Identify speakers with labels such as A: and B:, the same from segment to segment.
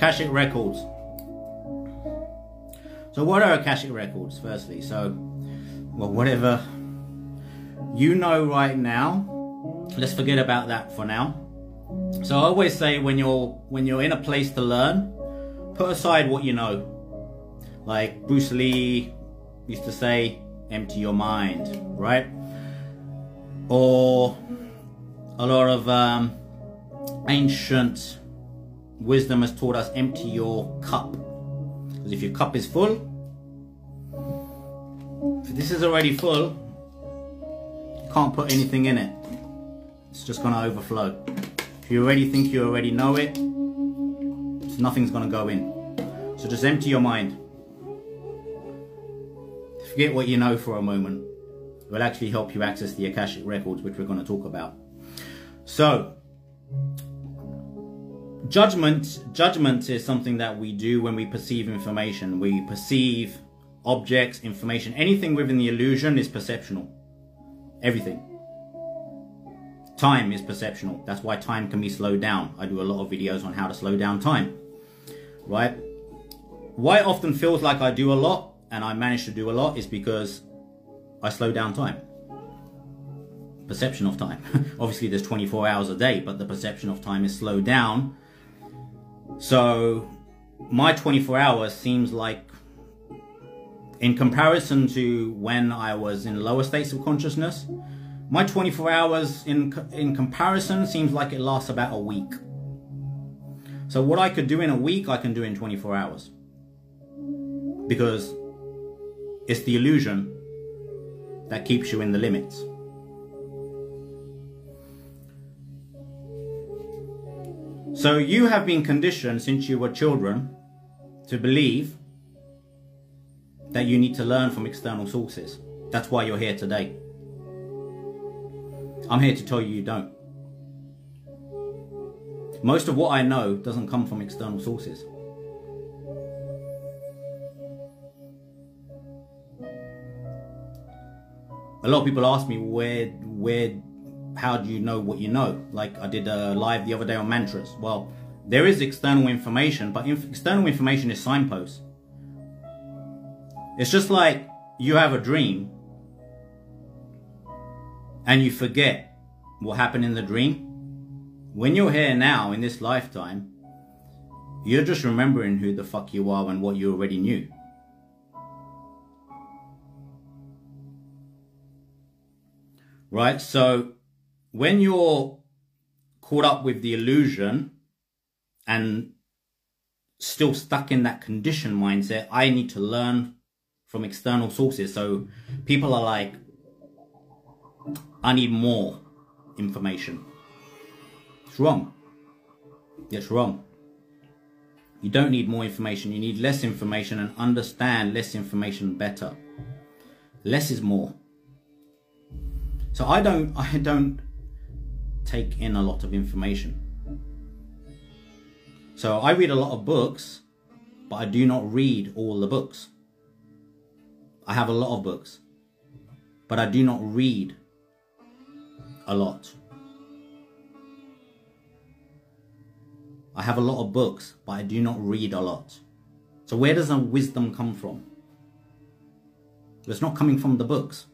A: Akashic records. So, what are Akashic records, firstly? So, well, whatever you know right now, let's forget about that for now. So, I always say when you're when you're in a place to learn, put aside what you know. Like Bruce Lee used to say, empty your mind, right? Or a lot of um, ancient wisdom has taught us empty your cup. Because if your cup is full, if this is already full, you can't put anything in it. It's just going to overflow. If you already think you already know it, nothing's going to go in. So just empty your mind. Forget what you know for a moment. It will actually help you access the Akashic records, which we're going to talk about. So, judgment judgment is something that we do when we perceive information. We perceive objects information. Anything within the illusion is perceptional. Everything. Time is perceptional. That's why time can be slowed down. I do a lot of videos on how to slow down time right? Why it often feels like i do a lot and i manage to do a lot is because i slow down time. Perception of time. Obviously there's 24 hours a day but the perception of time is slowed down so my 24 hours seems like, in comparison to when I was in lower states of consciousness, my 24 hours in, in comparison seems like it lasts about a week. So what I could do in a week, I can do in 24 hours. Because it's the illusion that keeps you in the limits. So you have been conditioned since you were children to believe that you need to learn from external sources. That's why you're here today. I'm here to tell you you don't. Most of what I know doesn't come from external sources. A lot of people ask me where where how do you know what you know? Like I did a live the other day on mantras. Well, there is external information, but inf external information is signposts. It's just like you have a dream and you forget what happened in the dream. When you're here now in this lifetime, you're just remembering who the fuck you are and what you already knew. Right? So when you're caught up with the illusion and still stuck in that condition mindset, I need to learn from external sources. So people are like, I need more information. It's wrong. It's wrong. You don't need more information. You need less information and understand less information better. Less is more. So I don't, I don't take in a lot of information. So I read a lot of books, but I do not read all the books. I have a lot of books, but I do not read a lot. I have a lot of books, but I do not read a lot. So where does the wisdom come from? It's not coming from the books.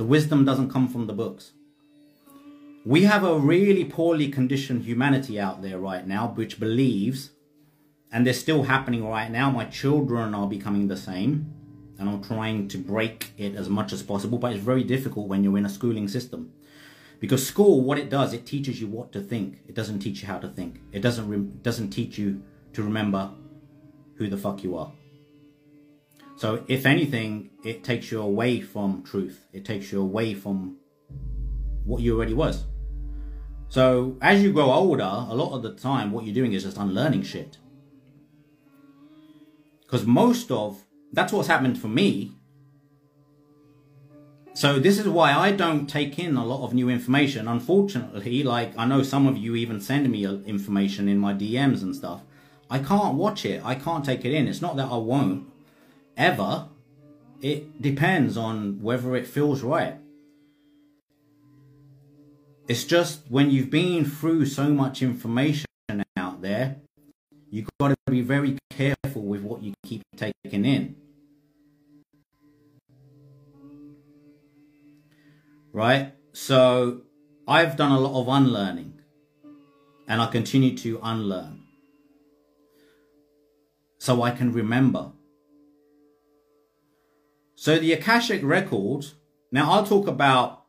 A: The wisdom doesn't come from the books. We have a really poorly conditioned humanity out there right now which believes, and they're still happening right now. My children are becoming the same, and I'm trying to break it as much as possible, but it's very difficult when you're in a schooling system. Because school, what it does, it teaches you what to think. It doesn't teach you how to think. It doesn't doesn't teach you to remember who the fuck you are. So if anything, it takes you away from truth. It takes you away from what you already was. So as you grow older, a lot of the time, what you're doing is just unlearning shit. Because most of that's what's happened for me. So this is why I don't take in a lot of new information. Unfortunately, like I know some of you even send me uh, information in my DMs and stuff. I can't watch it. I can't take it in. It's not that I won't ever. It depends on whether it feels right. It's just when you've been through so much information out there, you've got to be very careful with what you keep taking in. Right? So I've done a lot of unlearning and I continue to unlearn so I can remember. So the Akashic records, now I'll talk about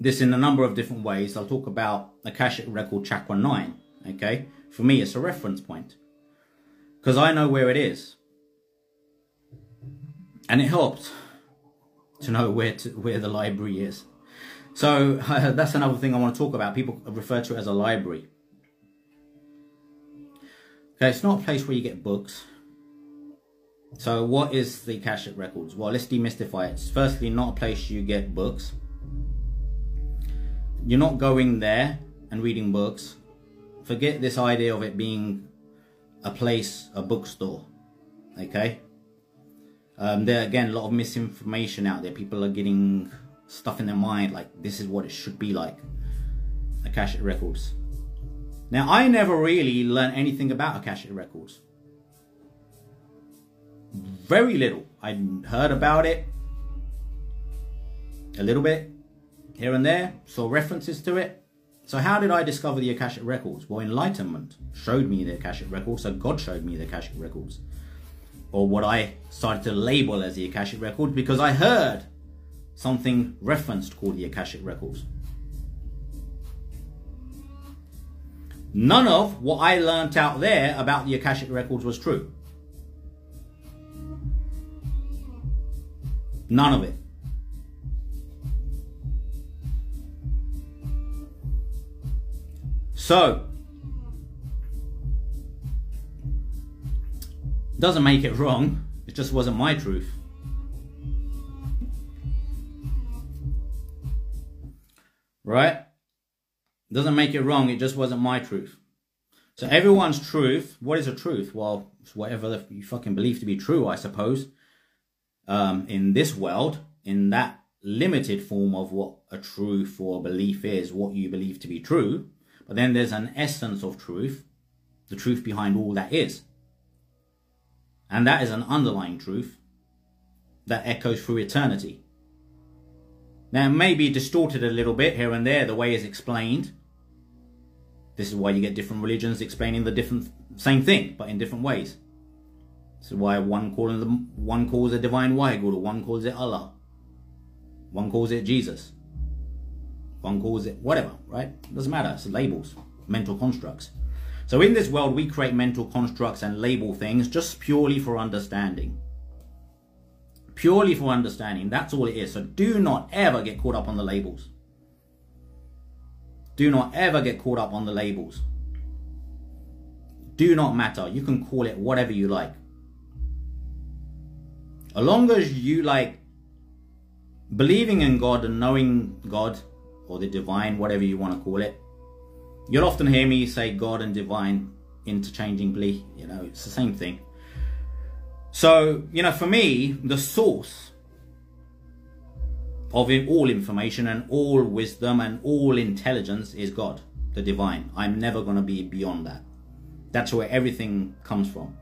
A: this in a number of different ways. I'll talk about Akashic record chakra 9, okay? For me, it's a reference point because I know where it is. And it helps to know where to, where the library is. So uh, that's another thing I want to talk about. People refer to it as a library. Okay, it's not a place where you get books. So what is the Akashic Records? Well, let's demystify it. It's firstly not a place you get books. You're not going there and reading books. Forget this idea of it being a place, a bookstore. Okay? Um, there again, a lot of misinformation out there. People are getting stuff in their mind like this is what it should be like. Akashic Records. Now, I never really learned anything about Akashic Records. Very little. I heard about it a little bit here and there, saw references to it. So, how did I discover the Akashic Records? Well, enlightenment showed me the Akashic Records, so God showed me the Akashic Records. Or what I started to label as the Akashic Records because I heard something referenced called the Akashic Records. None of what I learnt out there about the Akashic Records was true. None of it. So, doesn't make it wrong, it just wasn't my truth. Right? Doesn't make it wrong, it just wasn't my truth. So everyone's truth, what is a truth? Well, it's whatever you fucking believe to be true, I suppose. Um, in this world, in that limited form of what a truth or a belief is, what you believe to be true. But then there's an essence of truth, the truth behind all that is. And that is an underlying truth that echoes through eternity. Now, it may be distorted a little bit here and there, the way it's explained, this is why you get different religions explaining the different same thing, but in different ways. This is why one calls them one calls it divine Waheguru, one calls it Allah, one calls it Jesus, one calls it whatever, right? It doesn't matter. It's labels, mental constructs. So in this world, we create mental constructs and label things just purely for understanding. Purely for understanding. That's all it is. So do not ever get caught up on the labels. Do not ever get caught up on the labels. Do not matter. You can call it whatever you like. As long as you like believing in God and knowing God or the divine, whatever you want to call it, you'll often hear me say God and divine interchangeably. You know, it's the same thing. So, you know, for me, the source of all information and all wisdom and all intelligence is God, the divine. I'm never going to be beyond that. That's where everything comes from.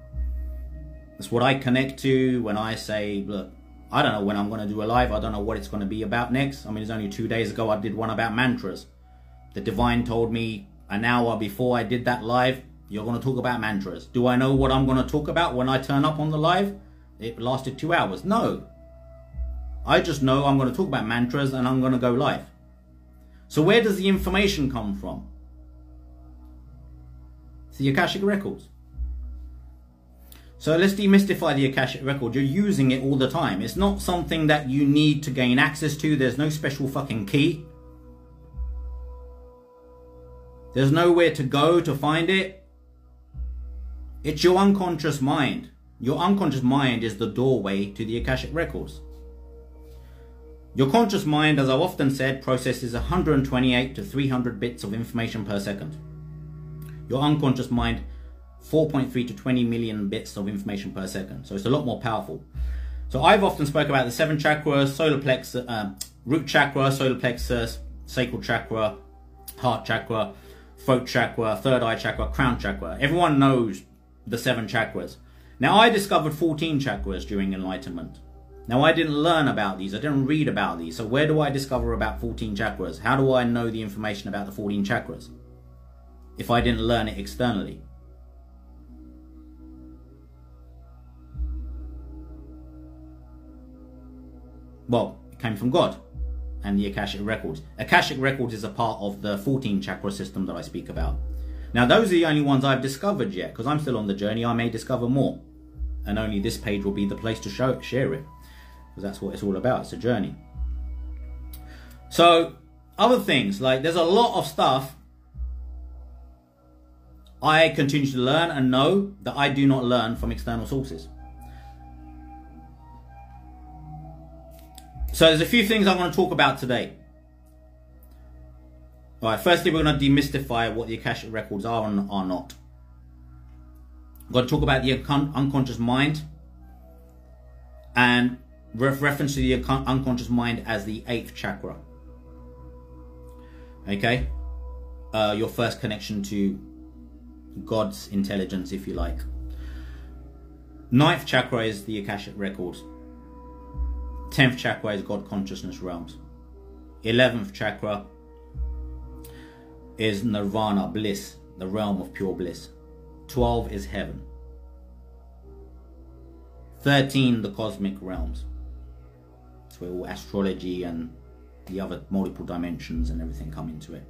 A: That's what I connect to when I say, look, I don't know when I'm going to do a live. I don't know what it's going to be about next. I mean, it's only two days ago I did one about mantras. The divine told me an hour before I did that live, you're going to talk about mantras. Do I know what I'm going to talk about when I turn up on the live? It lasted two hours. No, I just know I'm going to talk about mantras and I'm going to go live. So where does the information come from? It's the Akashic Records. So let's demystify the Akashic Record. You're using it all the time. It's not something that you need to gain access to. There's no special fucking key. There's nowhere to go to find it. It's your unconscious mind. Your unconscious mind is the doorway to the Akashic Records. Your conscious mind, as I've often said, processes 128 to 300 bits of information per second. Your unconscious mind, 4.3 to 20 million bits of information per second. So it's a lot more powerful. So I've often spoke about the seven chakras, solar plexus, uh, root chakra, solar plexus, sacral chakra, heart chakra, throat chakra, third eye chakra, crown chakra. Everyone knows the seven chakras. Now, I discovered 14 chakras during enlightenment. Now, I didn't learn about these, I didn't read about these. So, where do I discover about 14 chakras? How do I know the information about the 14 chakras if I didn't learn it externally? Well, it came from God and the Akashic Records. Akashic Records is a part of the 14 chakra system that I speak about. Now, those are the only ones I've discovered yet, because I'm still on the journey. I may discover more. And only this page will be the place to show, it, share it, because that's what it's all about. It's a journey. So, other things, like there's a lot of stuff I continue to learn and know that I do not learn from external sources. So there's a few things I want to talk about today. All right, firstly, we're going to demystify what the Akashic records are and are not. I'm going to talk about the unconscious mind and reference to the unconscious mind as the eighth chakra. Okay? Uh, your first connection to God's intelligence, if you like. Ninth chakra is the Akashic records. 10th chakra is God consciousness realms. 11th chakra is nirvana, bliss, the realm of pure bliss. 12 is heaven. 13, the cosmic realms. It's where all astrology and the other multiple dimensions and everything come into it.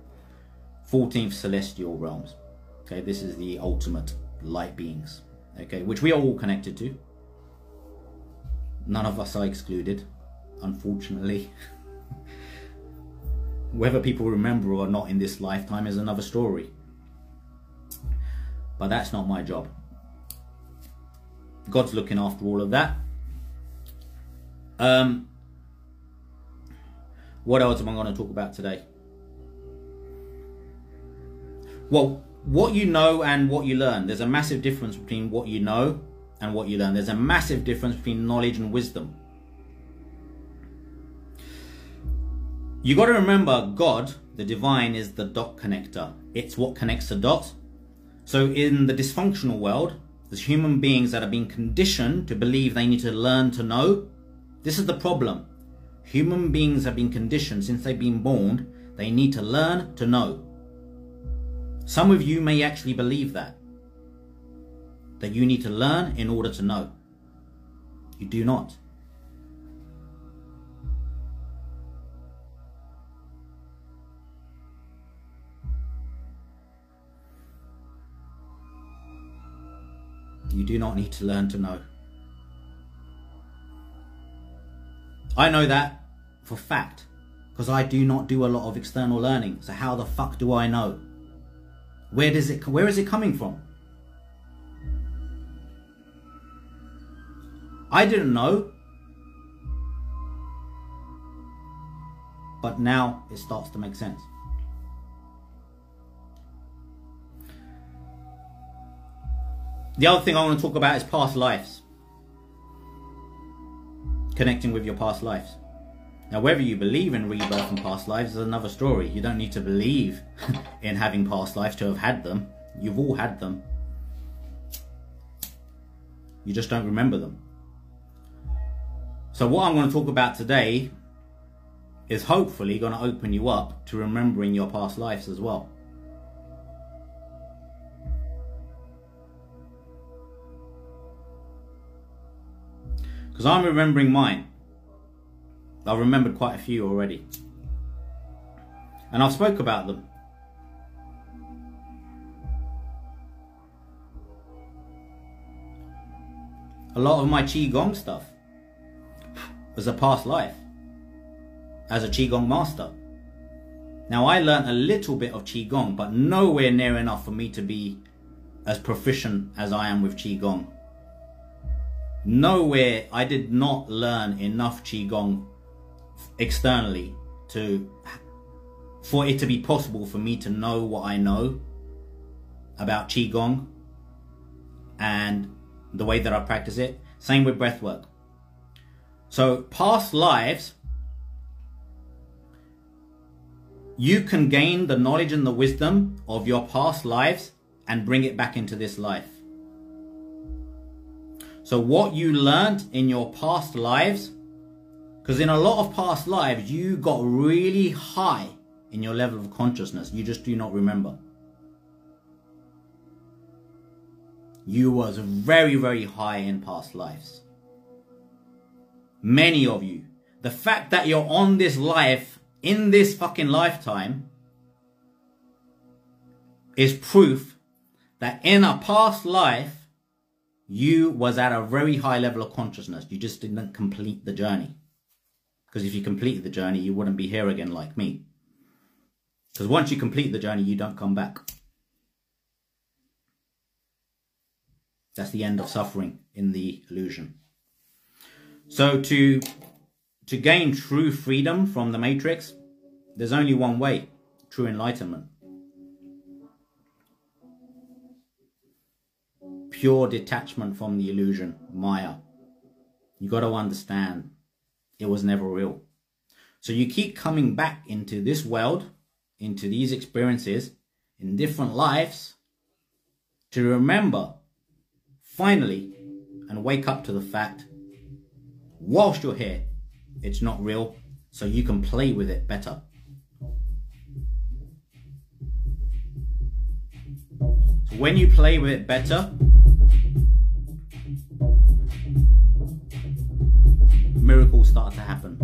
A: 14th, celestial realms. Okay, this is the ultimate light beings. Okay, which we are all connected to. None of us are excluded, unfortunately. Whether people remember or not in this lifetime is another story. But that's not my job. God's looking after all of that. Um, what else am I going to talk about today? Well, what you know and what you learn. There's a massive difference between what you know and what you learn. There's a massive difference between knowledge and wisdom. You got to remember God, the divine, is the dot connector. It's what connects the dots. So in the dysfunctional world, there's human beings that have been conditioned to believe they need to learn to know. This is the problem. Human beings have been conditioned since they've been born, they need to learn to know. Some of you may actually believe that that you need to learn in order to know. You do not. You do not need to learn to know. I know that for fact because I do not do a lot of external learning. So how the fuck do I know? Where does it where is it coming from? I didn't know. But now it starts to make sense. The other thing I want to talk about is past lives. Connecting with your past lives. Now, whether you believe in rebirth and past lives is another story. You don't need to believe in having past lives to have had them. You've all had them. You just don't remember them. So what I'm going to talk about today is hopefully going to open you up to remembering your past lives as well. Because I'm remembering mine. I've remembered quite a few already. And I've spoke about them. A lot of my Qigong stuff was a past life as a Qigong master. Now I learnt a little bit of Qigong, but nowhere near enough for me to be as proficient as I am with Qigong. Nowhere, I did not learn enough Qigong externally to for it to be possible for me to know what I know about Qigong and the way that I practice it. Same with breathwork. So past lives, you can gain the knowledge and the wisdom of your past lives and bring it back into this life. So what you learned in your past lives, because in a lot of past lives, you got really high in your level of consciousness. You just do not remember. You was very, very high in past lives. Many of you. The fact that you're on this life, in this fucking lifetime, is proof that in a past life, you was at a very high level of consciousness. You just didn't complete the journey. Because if you completed the journey, you wouldn't be here again like me. Because once you complete the journey, you don't come back. That's the end of suffering in the illusion. So to to gain true freedom from the matrix, there's only one way, true enlightenment. Pure detachment from the illusion, Maya. You got to understand it was never real. So you keep coming back into this world, into these experiences in different lives to remember finally and wake up to the fact whilst you're here it's not real so you can play with it better so when you play with it better miracles start to happen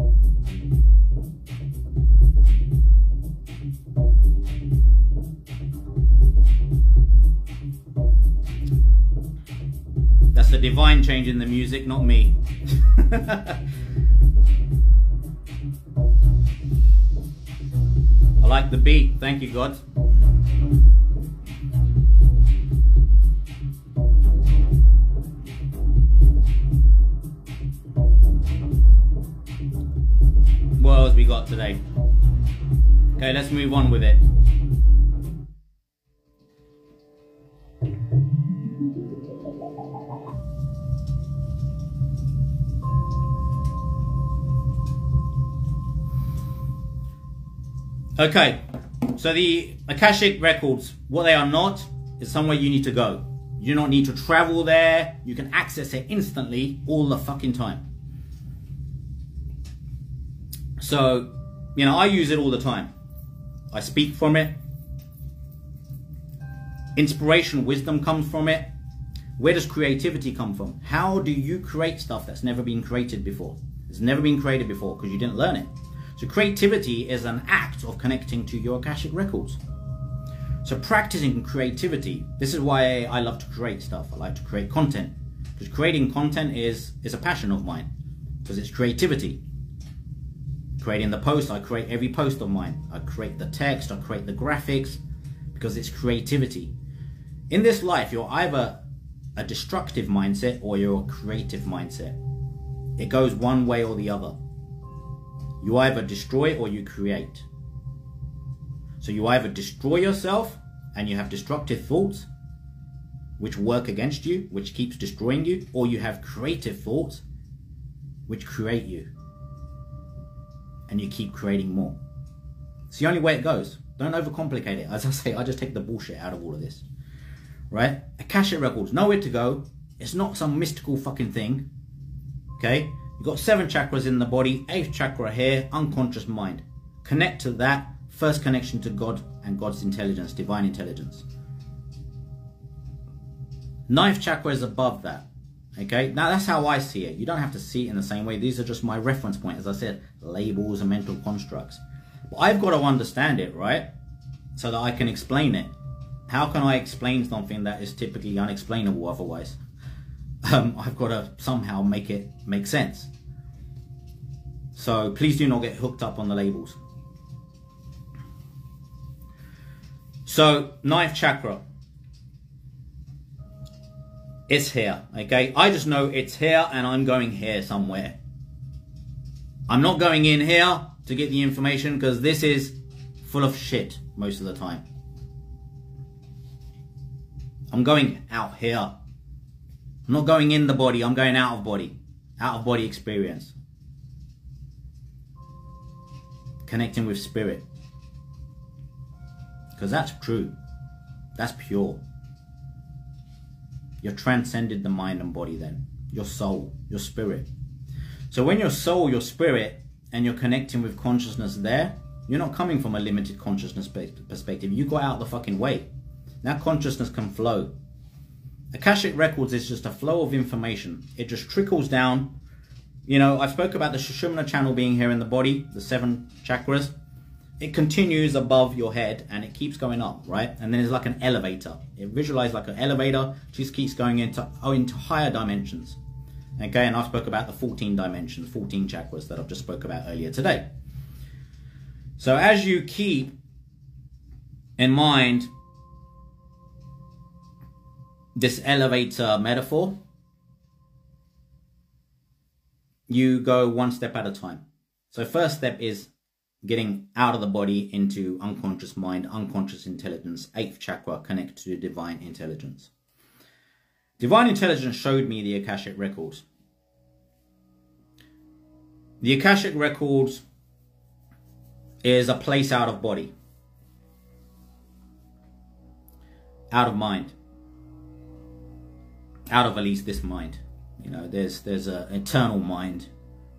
A: That's the divine change in the music, not me. I like the beat. Thank you, God. What else we got today? Okay, let's move on with it. Okay, so the Akashic records, what they are not, is somewhere you need to go. You do not need to travel there. You can access it instantly all the fucking time. So, you know, I use it all the time. I speak from it. Inspiration, wisdom comes from it. Where does creativity come from? How do you create stuff that's never been created before? It's never been created before because you didn't learn it. So creativity is an act of connecting to your Akashic records. So practicing creativity, this is why I love to create stuff. I like to create content. Because creating content is, is a passion of mine. Because it's creativity. Creating the post, I create every post of mine. I create the text, I create the graphics, because it's creativity. In this life, you're either a destructive mindset or you're a creative mindset. It goes one way or the other. You either destroy or you create. So you either destroy yourself and you have destructive thoughts which work against you, which keeps destroying you, or you have creative thoughts which create you. And you keep creating more. It's the only way it goes. Don't overcomplicate it. As I say, I just take the bullshit out of all of this. Right? Akashic Records, nowhere to go. It's not some mystical fucking thing. Okay? You've got seven chakras in the body, eighth chakra here, unconscious mind. Connect to that, first connection to God and God's intelligence, divine intelligence. Ninth chakra is above that. Okay, now that's how I see it. You don't have to see it in the same way. These are just my reference points. As I said, labels and mental constructs. But I've got to understand it, right? So that I can explain it. How can I explain something that is typically unexplainable otherwise? Um, I've got to somehow make it make sense. So please do not get hooked up on the labels. So, ninth chakra. It's here, okay? I just know it's here and I'm going here somewhere. I'm not going in here to get the information because this is full of shit most of the time. I'm going out here. I'm not going in the body, I'm going out of body. Out of body experience. Connecting with spirit. Because that's true. That's pure. You're transcended the mind and body then. Your soul, your spirit. So when your soul, your spirit, and you're connecting with consciousness there, you're not coming from a limited consciousness perspective. You got out the fucking way. Now consciousness can flow. Akashic Records is just a flow of information. It just trickles down. You know, I spoke about the Sushumna channel being here in the body, the seven chakras. It continues above your head and it keeps going up, right? And then it's like an elevator. It visualizes like an elevator, just keeps going into oh, into higher dimensions. Okay, and I spoke about the 14 dimensions, 14 chakras that I've just spoke about earlier today. So as you keep in mind this elevator metaphor, you go one step at a time. So first step is getting out of the body into unconscious mind, unconscious intelligence, eighth chakra connect to divine intelligence. Divine intelligence showed me the Akashic records. The Akashic records is a place out of body, out of mind, out of at least this mind. You know, there's there's an eternal mind,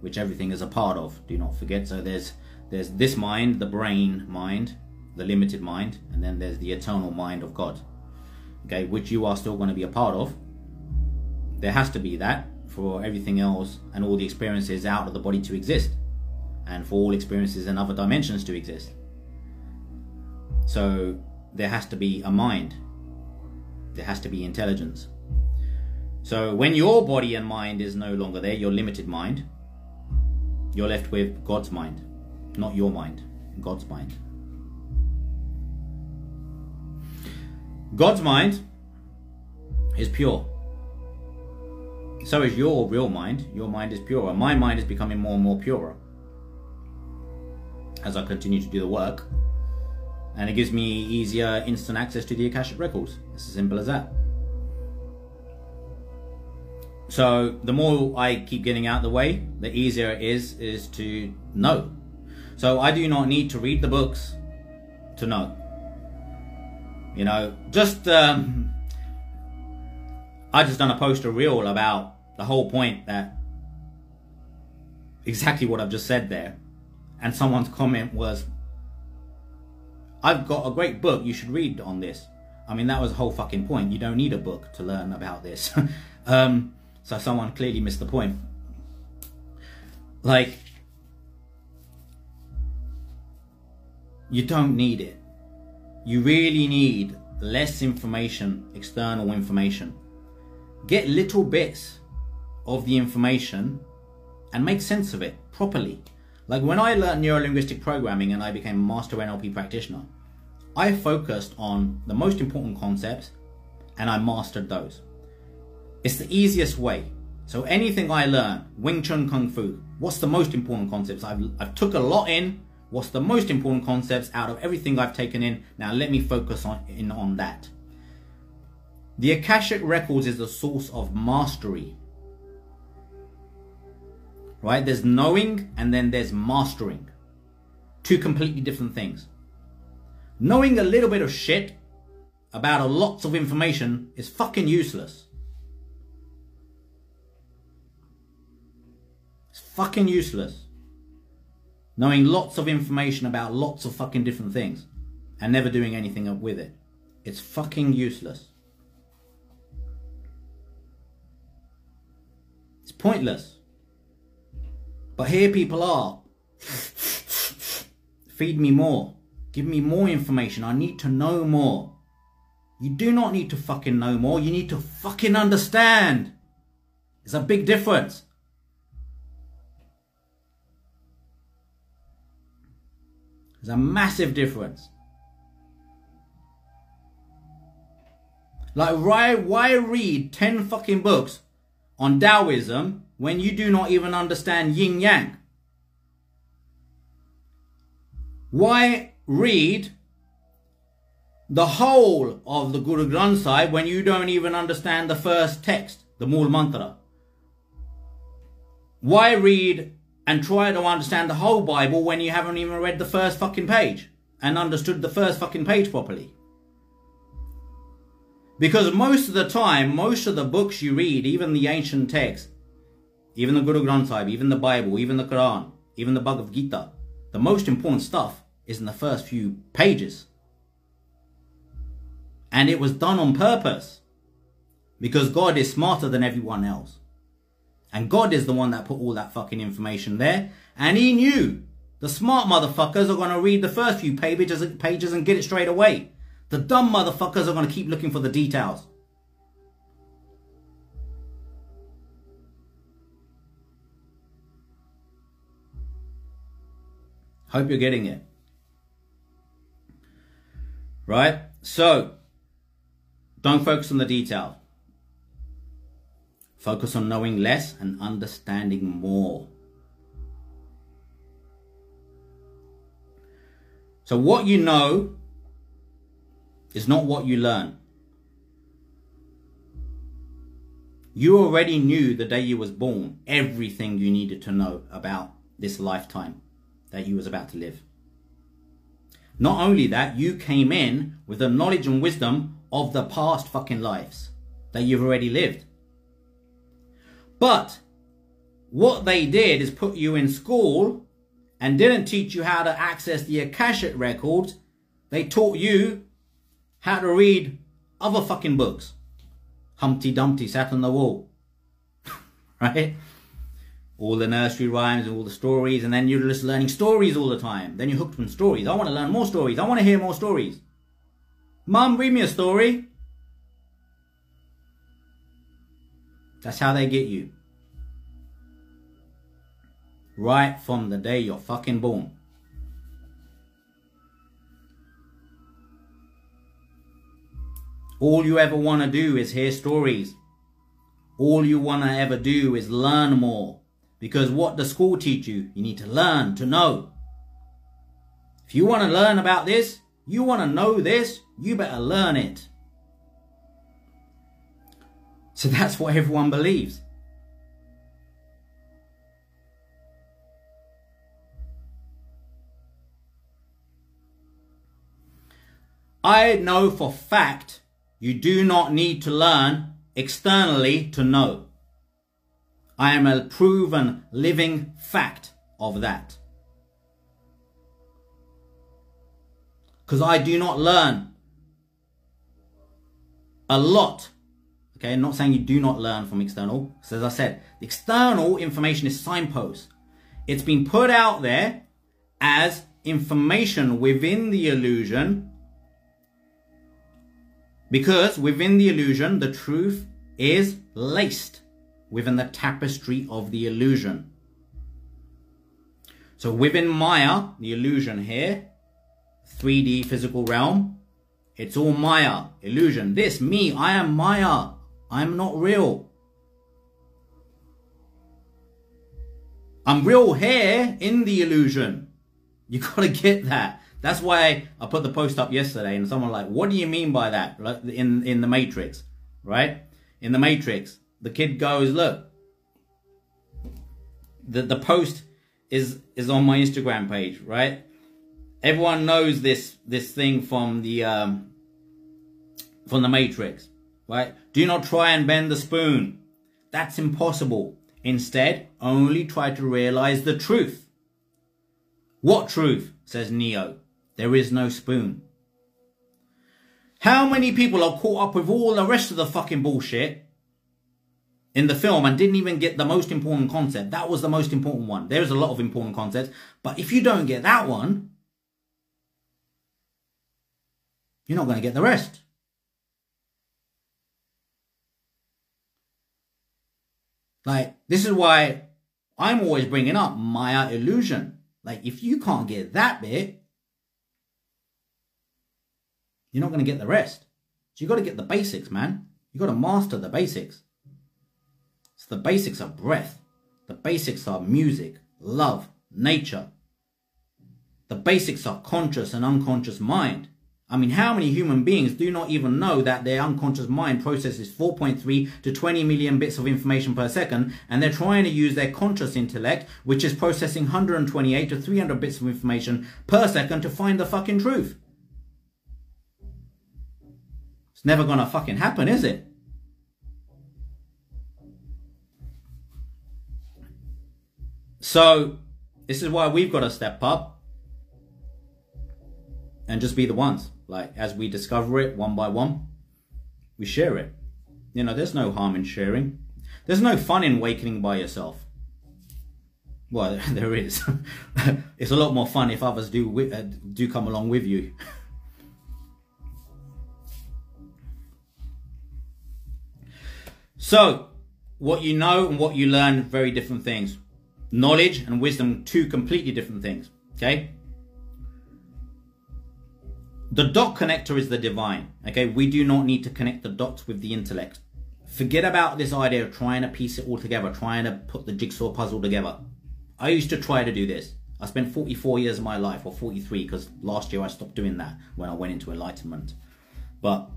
A: which everything is a part of. Do not forget. So there's there's this mind, the brain mind, the limited mind, and then there's the eternal mind of God. Okay, which you are still going to be a part of. There has to be that for everything else and all the experiences out of the body to exist, and for all experiences in other dimensions to exist. So there has to be a mind, there has to be intelligence. So when your body and mind is no longer there, your limited mind, you're left with God's mind. Not your mind, God's mind. God's mind is pure. So is your real mind. Your mind is purer. My mind is becoming more and more purer as I continue to do the work. And it gives me easier instant access to the Akashic records. It's as simple as that. So the more I keep getting out of the way, the easier it is is to know so I do not need to read the books to know. You know, just um, I just done a poster reel about the whole point that exactly what I've just said there, and someone's comment was, "I've got a great book. You should read on this." I mean, that was the whole fucking point. You don't need a book to learn about this. um, so someone clearly missed the point. Like, You don't need it. You really need less information, external information. Get little bits of the information and make sense of it properly. Like when I learned neurolinguistic programming and I became a master NLP practitioner, I focused on the most important concepts and I mastered those. It's the easiest way. So anything I learn, Wing Chun Kung Fu, what's the most important concepts? I've, I've took a lot in What's the most important concepts out of everything I've taken in? Now let me focus on in on that. The Akashic Records is the source of mastery. Right? There's knowing and then there's mastering. Two completely different things. Knowing a little bit of shit about a lots of information is fucking useless. It's fucking useless knowing lots of information about lots of fucking different things and never doing anything with it. It's fucking useless. It's pointless. But here people are. Feed me more. Give me more information. I need to know more. You do not need to fucking know more. You need to fucking understand. There's a big difference. There's a massive difference. Like, why, why read 10 fucking books on Taoism when you do not even understand yin yang? Why read the whole of the Guru Granth Sahib when you don't even understand the first text, the Mool Mantra? Why read and try to understand the whole Bible when you haven't even read the first fucking page. and understood the first fucking page properly. Because most of the time, most of the books you read, even the ancient texts, even the Guru Granth Sahib, even the Bible, even the Quran, even the Bhagavad Gita, the most important stuff is in the first few pages. And it was done on purpose. Because God is smarter than everyone else. And God is the one that put all that fucking information there. And he knew the smart motherfuckers are going to read the first few pages, pages and get it straight away. The dumb motherfuckers are going to keep looking for the details. Hope you're getting it. Right? So, don't focus on the detail. Focus on knowing less and understanding more. So, what you know is not what you learn. You already knew the day you was born everything you needed to know about this lifetime that you was about to live. Not only that, you came in with the knowledge and wisdom of the past fucking lives that you've already lived. But what they did is put you in school and didn't teach you how to access the Akashic records. They taught you how to read other fucking books. Humpty Dumpty sat on the wall. right? All the nursery rhymes and all the stories, and then you're just learning stories all the time. Then you're hooked on stories. I want to learn more stories. I want to hear more stories. Mum, read me a story. That's how they get you. Right from the day you're fucking born. All you ever want to do is hear stories. All you want to ever do is learn more. Because what does school teach you? You need to learn to know. If you want to learn about this, you want to know this, you better learn it. So that's what everyone believes. I know for fact you do not need to learn externally to know. I am a proven living fact of that. Because I do not learn a lot. Okay, I'm not saying you do not learn from external. So as I said, external information is signpost. It's been put out there as information within the illusion because within the illusion, the truth is laced within the tapestry of the illusion. So within Maya, the illusion here, 3D physical realm, it's all Maya, illusion. This, me, I am Maya. I'm not real. I'm real here in the illusion. You gotta get that. That's why I put the post up yesterday and someone like, what do you mean by that? In, in the Matrix, right? In the Matrix, the kid goes, look, the, the post is, is on my Instagram page, right? Everyone knows this, this thing from the, um, from the Matrix, right? Do not try and bend the spoon. That's impossible. Instead, only try to realize the truth. What truth? says Neo. There is no spoon. How many people are caught up with all the rest of the fucking bullshit in the film and didn't even get the most important concept? That was the most important one. There's a lot of important concepts, but if you don't get that one, you're not going to get the rest. Like, this is why I'm always bringing up Maya illusion. Like, if you can't get that bit, you're not going to get the rest. So you got to get the basics, man. You got to master the basics. So the basics are breath. The basics are music, love, nature. The basics are conscious and unconscious mind. I mean, how many human beings do not even know that their unconscious mind processes 4.3 to 20 million bits of information per second, and they're trying to use their conscious intellect, which is processing 128 to 300 bits of information per second to find the fucking truth? It's never gonna fucking happen, is it? So, this is why we've got to step up and just be the ones. Like, as we discover it one by one, we share it. You know, there's no harm in sharing. There's no fun in awakening by yourself. Well, there is. it's a lot more fun if others do uh, do come along with you. so, what you know and what you learn, very different things. Knowledge and wisdom, two completely different things. Okay? The dot connector is the divine. Okay, we do not need to connect the dots with the intellect. Forget about this idea of trying to piece it all together, trying to put the jigsaw puzzle together. I used to try to do this. I spent 44 years of my life, or 43, because last year I stopped doing that when I went into enlightenment. But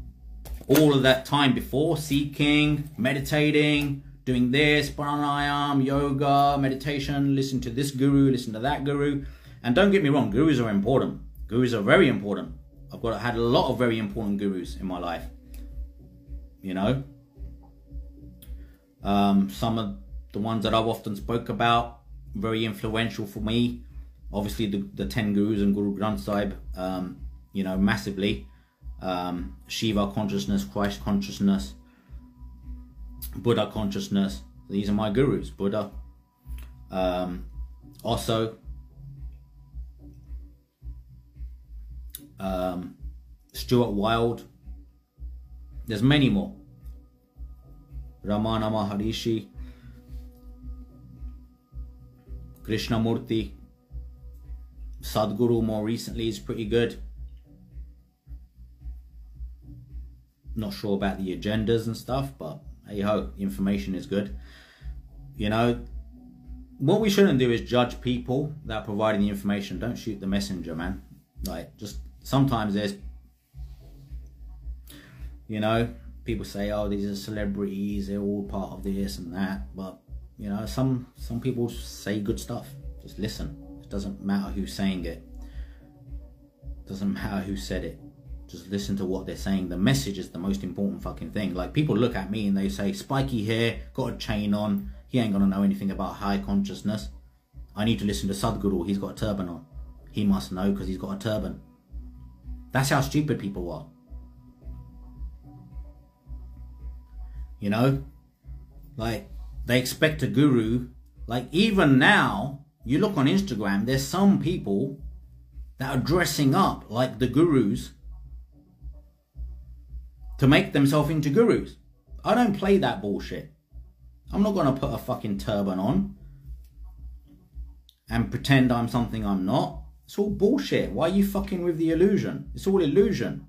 A: all of that time before, seeking, meditating, doing this, pranayam, yoga, meditation, listen to this guru, listen to that guru. And don't get me wrong, gurus are important. Gurus are very important. I've got had a lot of very important gurus in my life. You know, um, some of the ones that I've often spoke about, very influential for me. Obviously, the, the ten gurus and Guru Granth Sahib, um, you know, massively. Um, Shiva consciousness, Christ consciousness, Buddha consciousness. These are my gurus. Buddha. Um, also, um, Stuart Wilde. There's many more. Ramana Maharishi, Krishnamurti, Sadhguru more recently is pretty good. Not sure about the agendas and stuff, but hey ho, information is good. You know, what we shouldn't do is judge people that are providing the information. Don't shoot the messenger, man. Like, just sometimes there's you know people say oh these are celebrities they're all part of this and that but you know some some people say good stuff. Just listen. It doesn't matter who's saying it. Doesn't matter who said it. Just listen to what they're saying. The message is the most important fucking thing. Like people look at me and they say spiky hair got a chain on. He ain't gonna know anything about high consciousness. I need to listen to sadhguru. He's got a turban on. He must know because he's got a turban that's how stupid people are. You know? Like, they expect a guru. Like, even now, you look on Instagram, there's some people that are dressing up like the gurus to make themselves into gurus. I don't play that bullshit. I'm not going to put a fucking turban on and pretend I'm something I'm not. It's all bullshit. Why are you fucking with the illusion? It's all illusion.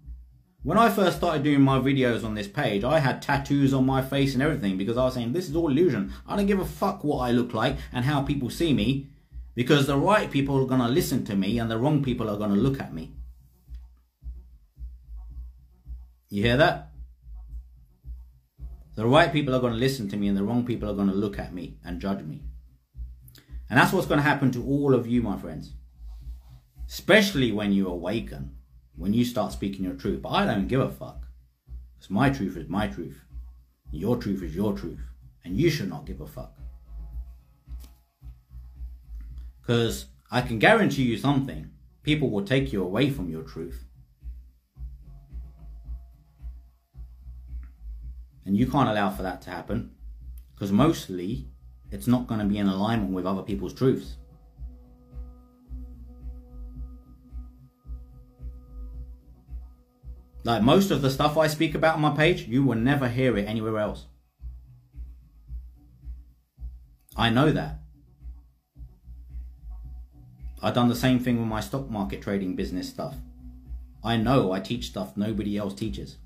A: When I first started doing my videos on this page, I had tattoos on my face and everything because I was saying this is all illusion. I don't give a fuck what I look like and how people see me because the right people are going to listen to me and the wrong people are going to look at me. You hear that? The right people are going to listen to me and the wrong people are going to look at me and judge me. And that's what's going to happen to all of you, my friends especially when you awaken, when you start speaking your truth. But I don't give a fuck. Because my truth is my truth. Your truth is your truth. And you should not give a fuck. Because I can guarantee you something people will take you away from your truth. And you can't allow for that to happen. Because mostly, it's not going to be in alignment with other people's truths. Like most of the stuff I speak about on my page, you will never hear it anywhere else. I know that. I've done the same thing with my stock market trading business stuff. I know I teach stuff nobody else teaches.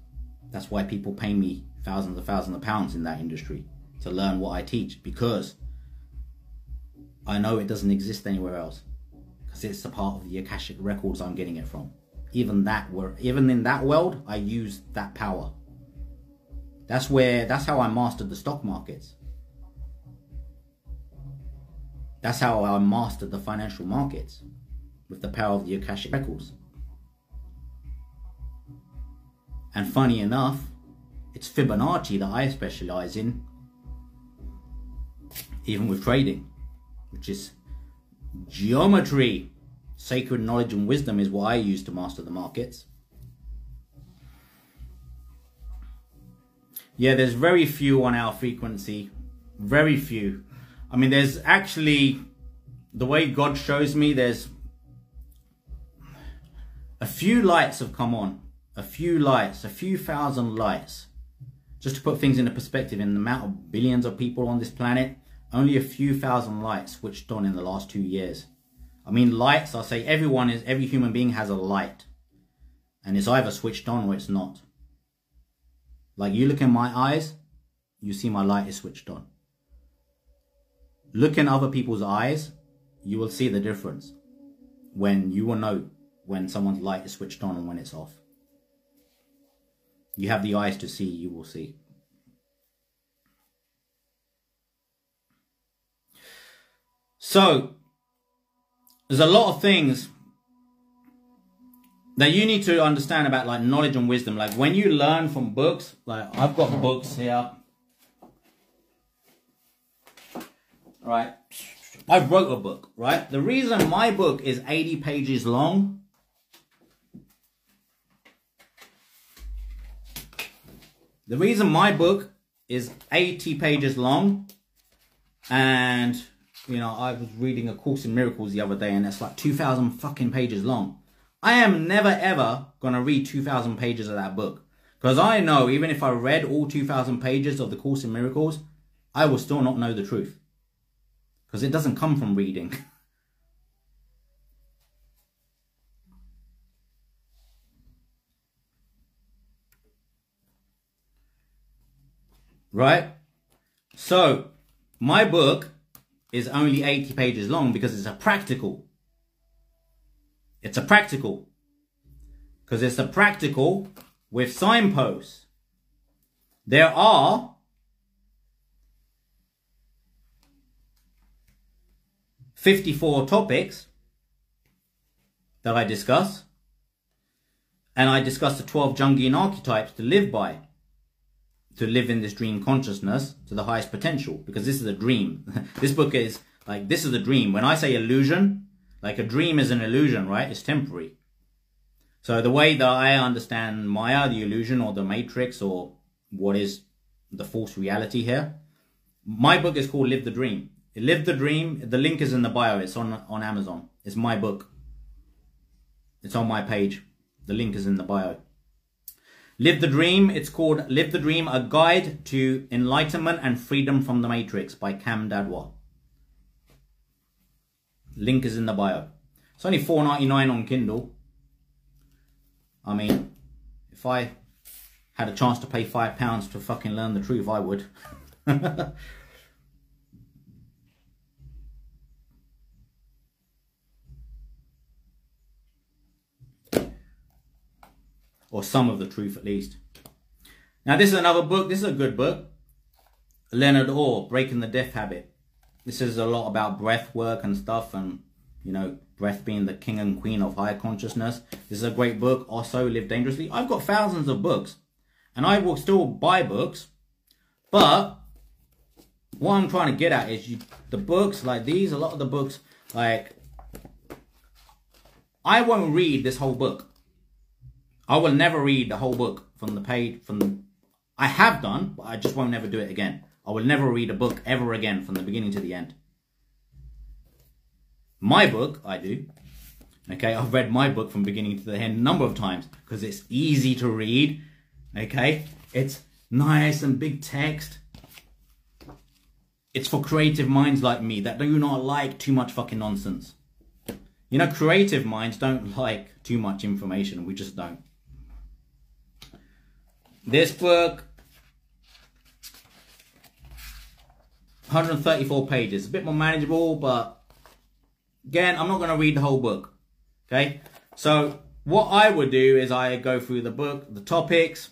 A: That's why people pay me thousands of thousands of pounds in that industry to learn what I teach because I know it doesn't exist anywhere else because it's a part of the Akashic records I'm getting it from even that were even in that world, I used that power. That's where that's how I mastered the stock markets. That's how I mastered the financial markets with the power of the Akashic records. And funny enough, it's Fibonacci that I specialize in, even with trading, which is geometry. Sacred knowledge and wisdom is what I use to master the markets. Yeah, there's very few on our frequency. Very few. I mean, there's actually, the way God shows me, there's a few lights have come on. A few lights, a few thousand lights. Just to put things into perspective, in the amount of billions of people on this planet, only a few thousand lights switched on in the last two years. I mean, lights, I say everyone is, every human being has a light. And it's either switched on or it's not. Like you look in my eyes, you see my light is switched on. Look in other people's eyes, you will see the difference. When you will know when someone's light is switched on and when it's off. You have the eyes to see, you will see. So, there's a lot of things that you need to understand about like knowledge and wisdom. Like when you learn from books, like I've got books here. Right. I wrote a book, right? The reason my book is 80 pages long The reason my book is 80 pages long and you know, I was reading A Course in Miracles the other day and it's like 2,000 fucking pages long. I am never ever gonna read 2,000 pages of that book. Because I know even if I read all 2,000 pages of The Course in Miracles, I will still not know the truth. Because it doesn't come from reading. right? So, my book is only 80 pages long because it's a practical. It's a practical. Because it's a practical with signposts. There are Fifty-four topics that I discuss, and I discuss the twelve Jungian archetypes to live by to live in this dream consciousness to the highest potential because this is a dream. this book is like, this is a dream. When I say illusion, like a dream is an illusion, right? It's temporary. So the way that I understand Maya, the illusion or the matrix or what is the false reality here, my book is called Live the Dream. Live the Dream. The link is in the bio. It's on, on Amazon. It's my book. It's on my page. The link is in the bio. Live the Dream. It's called Live the Dream, A Guide to Enlightenment and Freedom from the Matrix by Cam Dadwa. Link is in the bio. It's only four ninety nine on Kindle. I mean, if I had a chance to pay five pounds to fucking learn the truth, I would. or some of the truth at least. Now, this is another book. This is a good book. Leonard Orr, Breaking the Death Habit. This is a lot about breath work and stuff, and you know, breath being the king and queen of higher consciousness. This is a great book. Also, Live Dangerously. I've got thousands of books, and I will still buy books, but what I'm trying to get at is you, the books like these. A lot of the books, like I won't read this whole book. I will never read the whole book from the page from the, I have done, but I just won't never do it again. I will never read a book ever again from the beginning to the end. My book, I do. Okay, I've read my book from beginning to the end a number of times because it's easy to read. Okay, it's nice and big text. It's for creative minds like me that do not like too much fucking nonsense. You know, creative minds don't like too much information. We just don't. This book, 134 pages. A bit more manageable, but again, I'm not going to read the whole book. Okay? So, what I would do is I go through the book, the topics,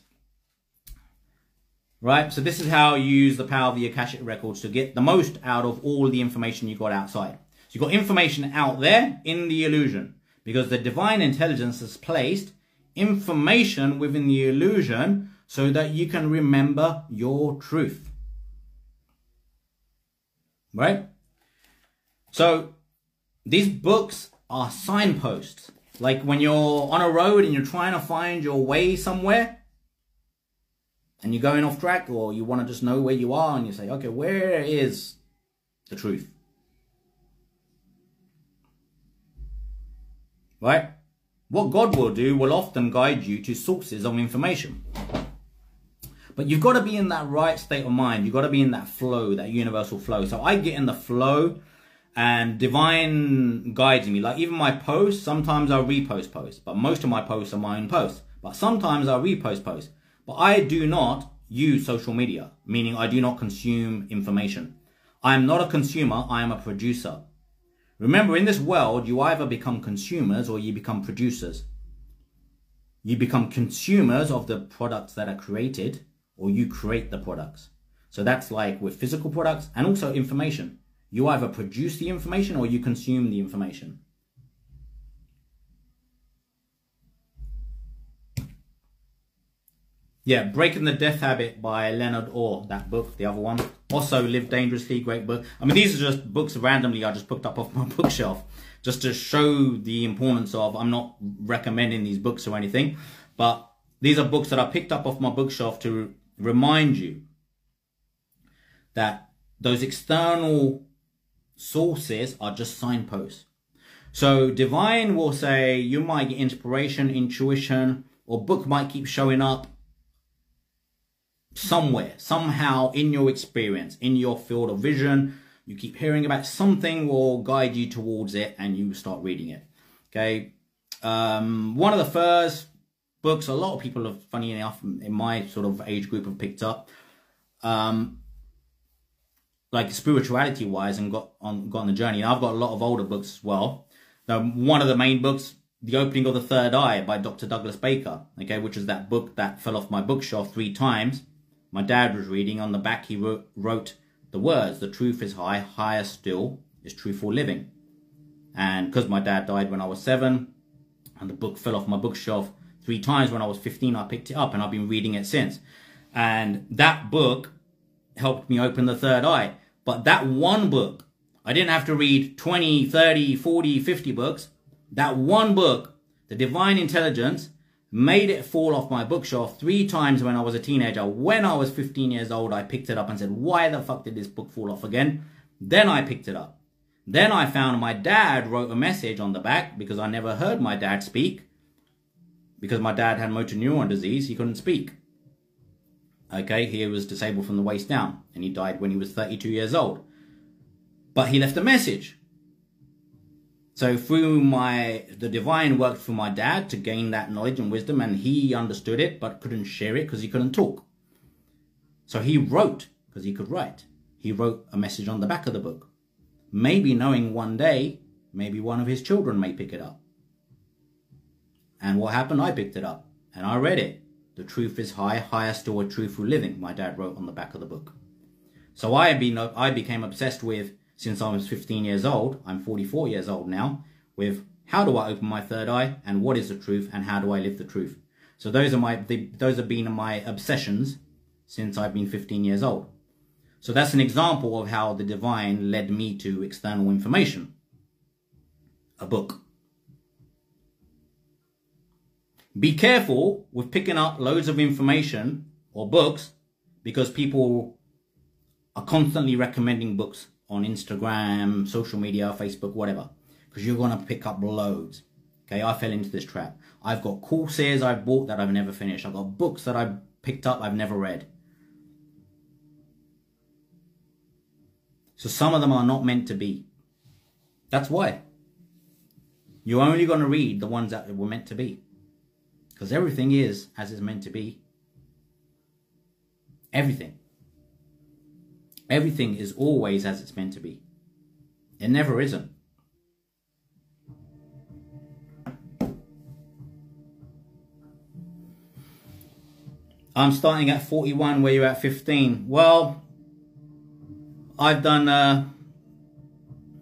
A: right? So this is how you use the power of the Akashic records to get the most out of all the information you got outside. So you've got information out there in the illusion because the divine intelligence has placed information within the illusion so that you can remember your truth. Right? So these books are signposts. Like when you're on a road and you're trying to find your way somewhere and you're going off track or you want to just know where you are and you say, okay, where is the truth? Right? What God will do will often guide you to sources of information. But you've got to be in that right state of mind. You've got to be in that flow, that universal flow. So I get in the flow and divine guides me. Like even my posts, sometimes I'll repost posts, but most of my posts are my own posts. But sometimes I'll repost posts. But I do not use social media, meaning I do not consume information. I am not a consumer, I am a producer. Remember, in this world, you either become consumers or you become producers. You become consumers of the products that are created, or you create the products. So that's like with physical products and also information. You either produce the information or you consume the information. Yeah, Breaking the Death Habit by Leonard Orr, that book, the other one. Also, Live Dangerously, great book. I mean, these are just books randomly I just picked up off my bookshelf just to show the importance of, I'm not recommending these books or anything, but these are books that I picked up off my bookshelf to remind you that those external sources are just signposts. So divine will say you might get inspiration, intuition, or book might keep showing up somewhere, somehow in your experience, in your field of vision. You keep hearing about something will guide you towards it and you start reading it. Okay. Um, one of the first books a lot of people have, funny enough, in my sort of age group have picked up. Um, like spirituality wise and got on got on the journey. And I've got a lot of older books as well. Now, one of the main books, The Opening of the Third Eye by Dr. Douglas Baker, okay, which is that book that fell off my bookshelf three times. My dad was reading on the back. He wrote, wrote the words, "The truth is high, higher still is truthful living." And because my dad died when I was seven, and the book fell off my bookshelf three times when I was 15, I picked it up and I've been reading it since. And that book helped me open the third eye. But that one book, I didn't have to read 20, 30, 40, 50 books. That one book, The Divine Intelligence, made it fall off my bookshelf three times when I was a teenager. When I was 15 years old, I picked it up and said, why the fuck did this book fall off again? Then I picked it up. Then I found my dad wrote a message on the back because I never heard my dad speak. Because my dad had motor neuron disease, he couldn't speak. Okay, he was disabled from the waist down and he died when he was 32 years old. But he left a message. So through my, the divine worked for my dad to gain that knowledge and wisdom and he understood it but couldn't share it because he couldn't talk. So he wrote because he could write. He wrote a message on the back of the book. Maybe knowing one day, maybe one of his children may pick it up. And what happened? I picked it up and I read it. The truth is high, higher a truthful living, my dad wrote on the back of the book. So I, been, I became obsessed with, since I was 15 years old, I'm 44 years old now, with how do I open my third eye and what is the truth and how do I live the truth. So those are my, the, those have been my obsessions since I've been 15 years old. So that's an example of how the divine led me to external information. A book. Be careful with picking up loads of information or books because people are constantly recommending books on Instagram, social media, Facebook, whatever. Because you're going to pick up loads. Okay, I fell into this trap. I've got courses I've bought that I've never finished. I've got books that I've picked up I've never read. So some of them are not meant to be. That's why. You're only going to read the ones that were meant to be. Because everything is as it's meant to be. Everything. Everything is always as it's meant to be. It never isn't. I'm starting at 41 where you're at 15. Well, I've done uh,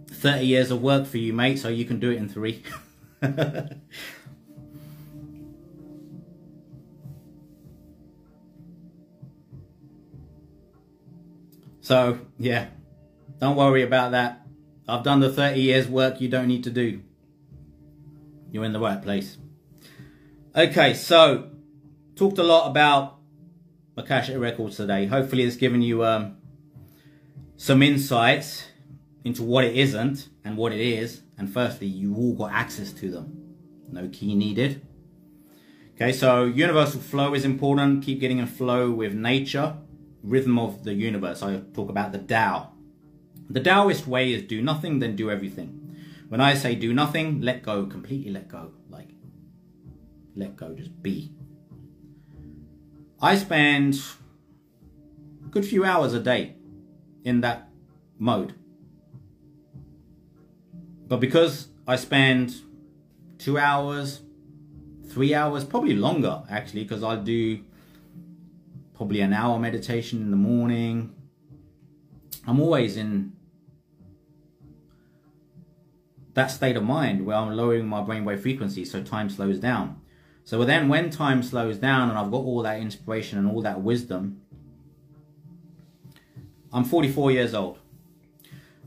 A: 30 years of work for you, mate, so you can do it in three. so, yeah, don't worry about that. I've done the 30 years work you don't need to do. You're in the right place. Okay, so talked a lot about Akashic Records today. Hopefully, it's given you um, some insights into what it isn't and what it is. And firstly, you all got access to them. No key needed. Okay, so universal flow is important. Keep getting in flow with nature, rhythm of the universe. I talk about the Tao. The Taoist way is do nothing, then do everything. When I say do nothing, let go, completely let go. Like, let go, just be. I spend a good few hours a day in that mode. But because I spend two hours, three hours, probably longer actually, because I do probably an hour meditation in the morning. I'm always in that state of mind where I'm lowering my brainwave frequency so time slows down. So then when time slows down and I've got all that inspiration and all that wisdom, I'm 44 years old.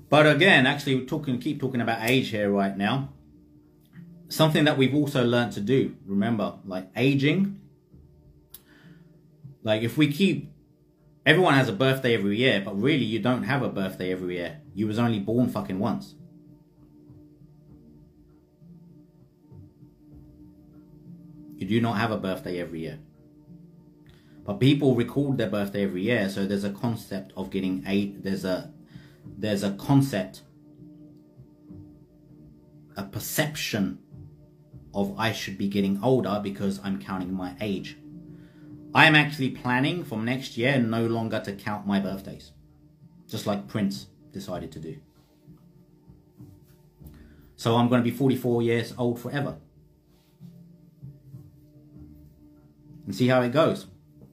A: But again, actually we're talking keep talking about age here right now. Something that we've also learned to do, remember, like aging. Like if we keep everyone has a birthday every year, but really you don't have a birthday every year. You was only born fucking once. You do not have a birthday every year. But people record their birthday every year, so there's a concept of getting eight. There's a there's a concept, a perception of I should be getting older because I'm counting my age. I am actually planning from next year no longer to count my birthdays, just like Prince decided to do. So I'm going to be 44 years old forever. and see how it goes.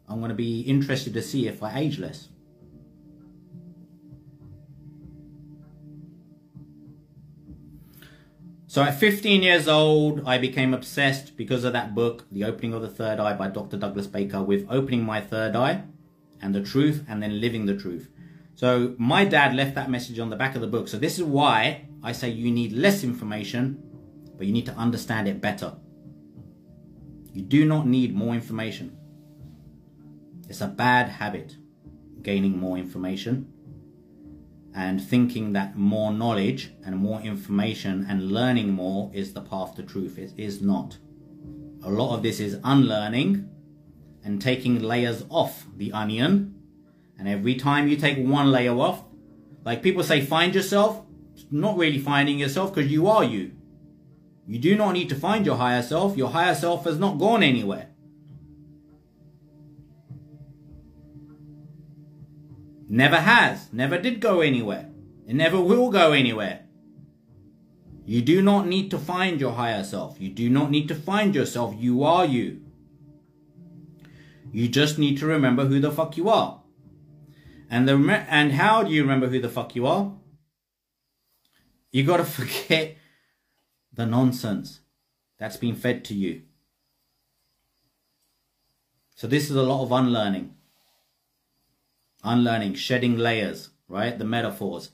A: I'm going to be interested to see if I age less. So at 15 years old, I became obsessed because of that book, The Opening of the Third Eye by Dr. Douglas Baker, with opening my third eye and the truth and then living the truth. So my dad left that message on the back of the book. So this is why I say you need less information, but you need to understand it better. You do not need more information. It's a bad habit, gaining more information and thinking that more knowledge and more information and learning more is the path to truth. It is not. A lot of this is unlearning and taking layers off the onion. And every time you take one layer off, like people say, find yourself, not really finding yourself because you are you. You do not need to find your higher self. Your higher self has not gone anywhere. Never has, never did go anywhere. It never will go anywhere. You do not need to find your higher self. You do not need to find yourself. You are you. You just need to remember who the fuck you are. And the and how do you remember who the fuck you are? You got to forget the nonsense that's been fed to you. So this is a lot of unlearning. Unlearning, shedding layers, right? The metaphors.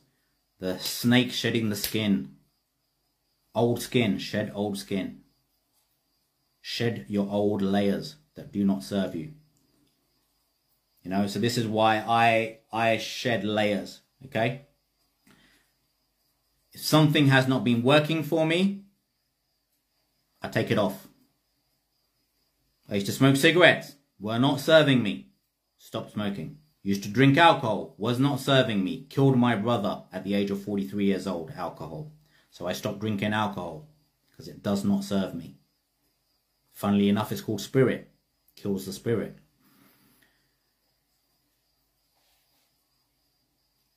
A: The snake shedding the skin. Old skin, shed old skin. Shed your old layers that do not serve you. You know, so this is why I I shed layers, okay? If something has not been working for me, I take it off. I used to smoke cigarettes, were not serving me. Stop smoking. Used to drink alcohol, was not serving me. Killed my brother at the age of 43 years old, alcohol. So I stopped drinking alcohol because it does not serve me. Funnily enough, it's called spirit. Kills the spirit.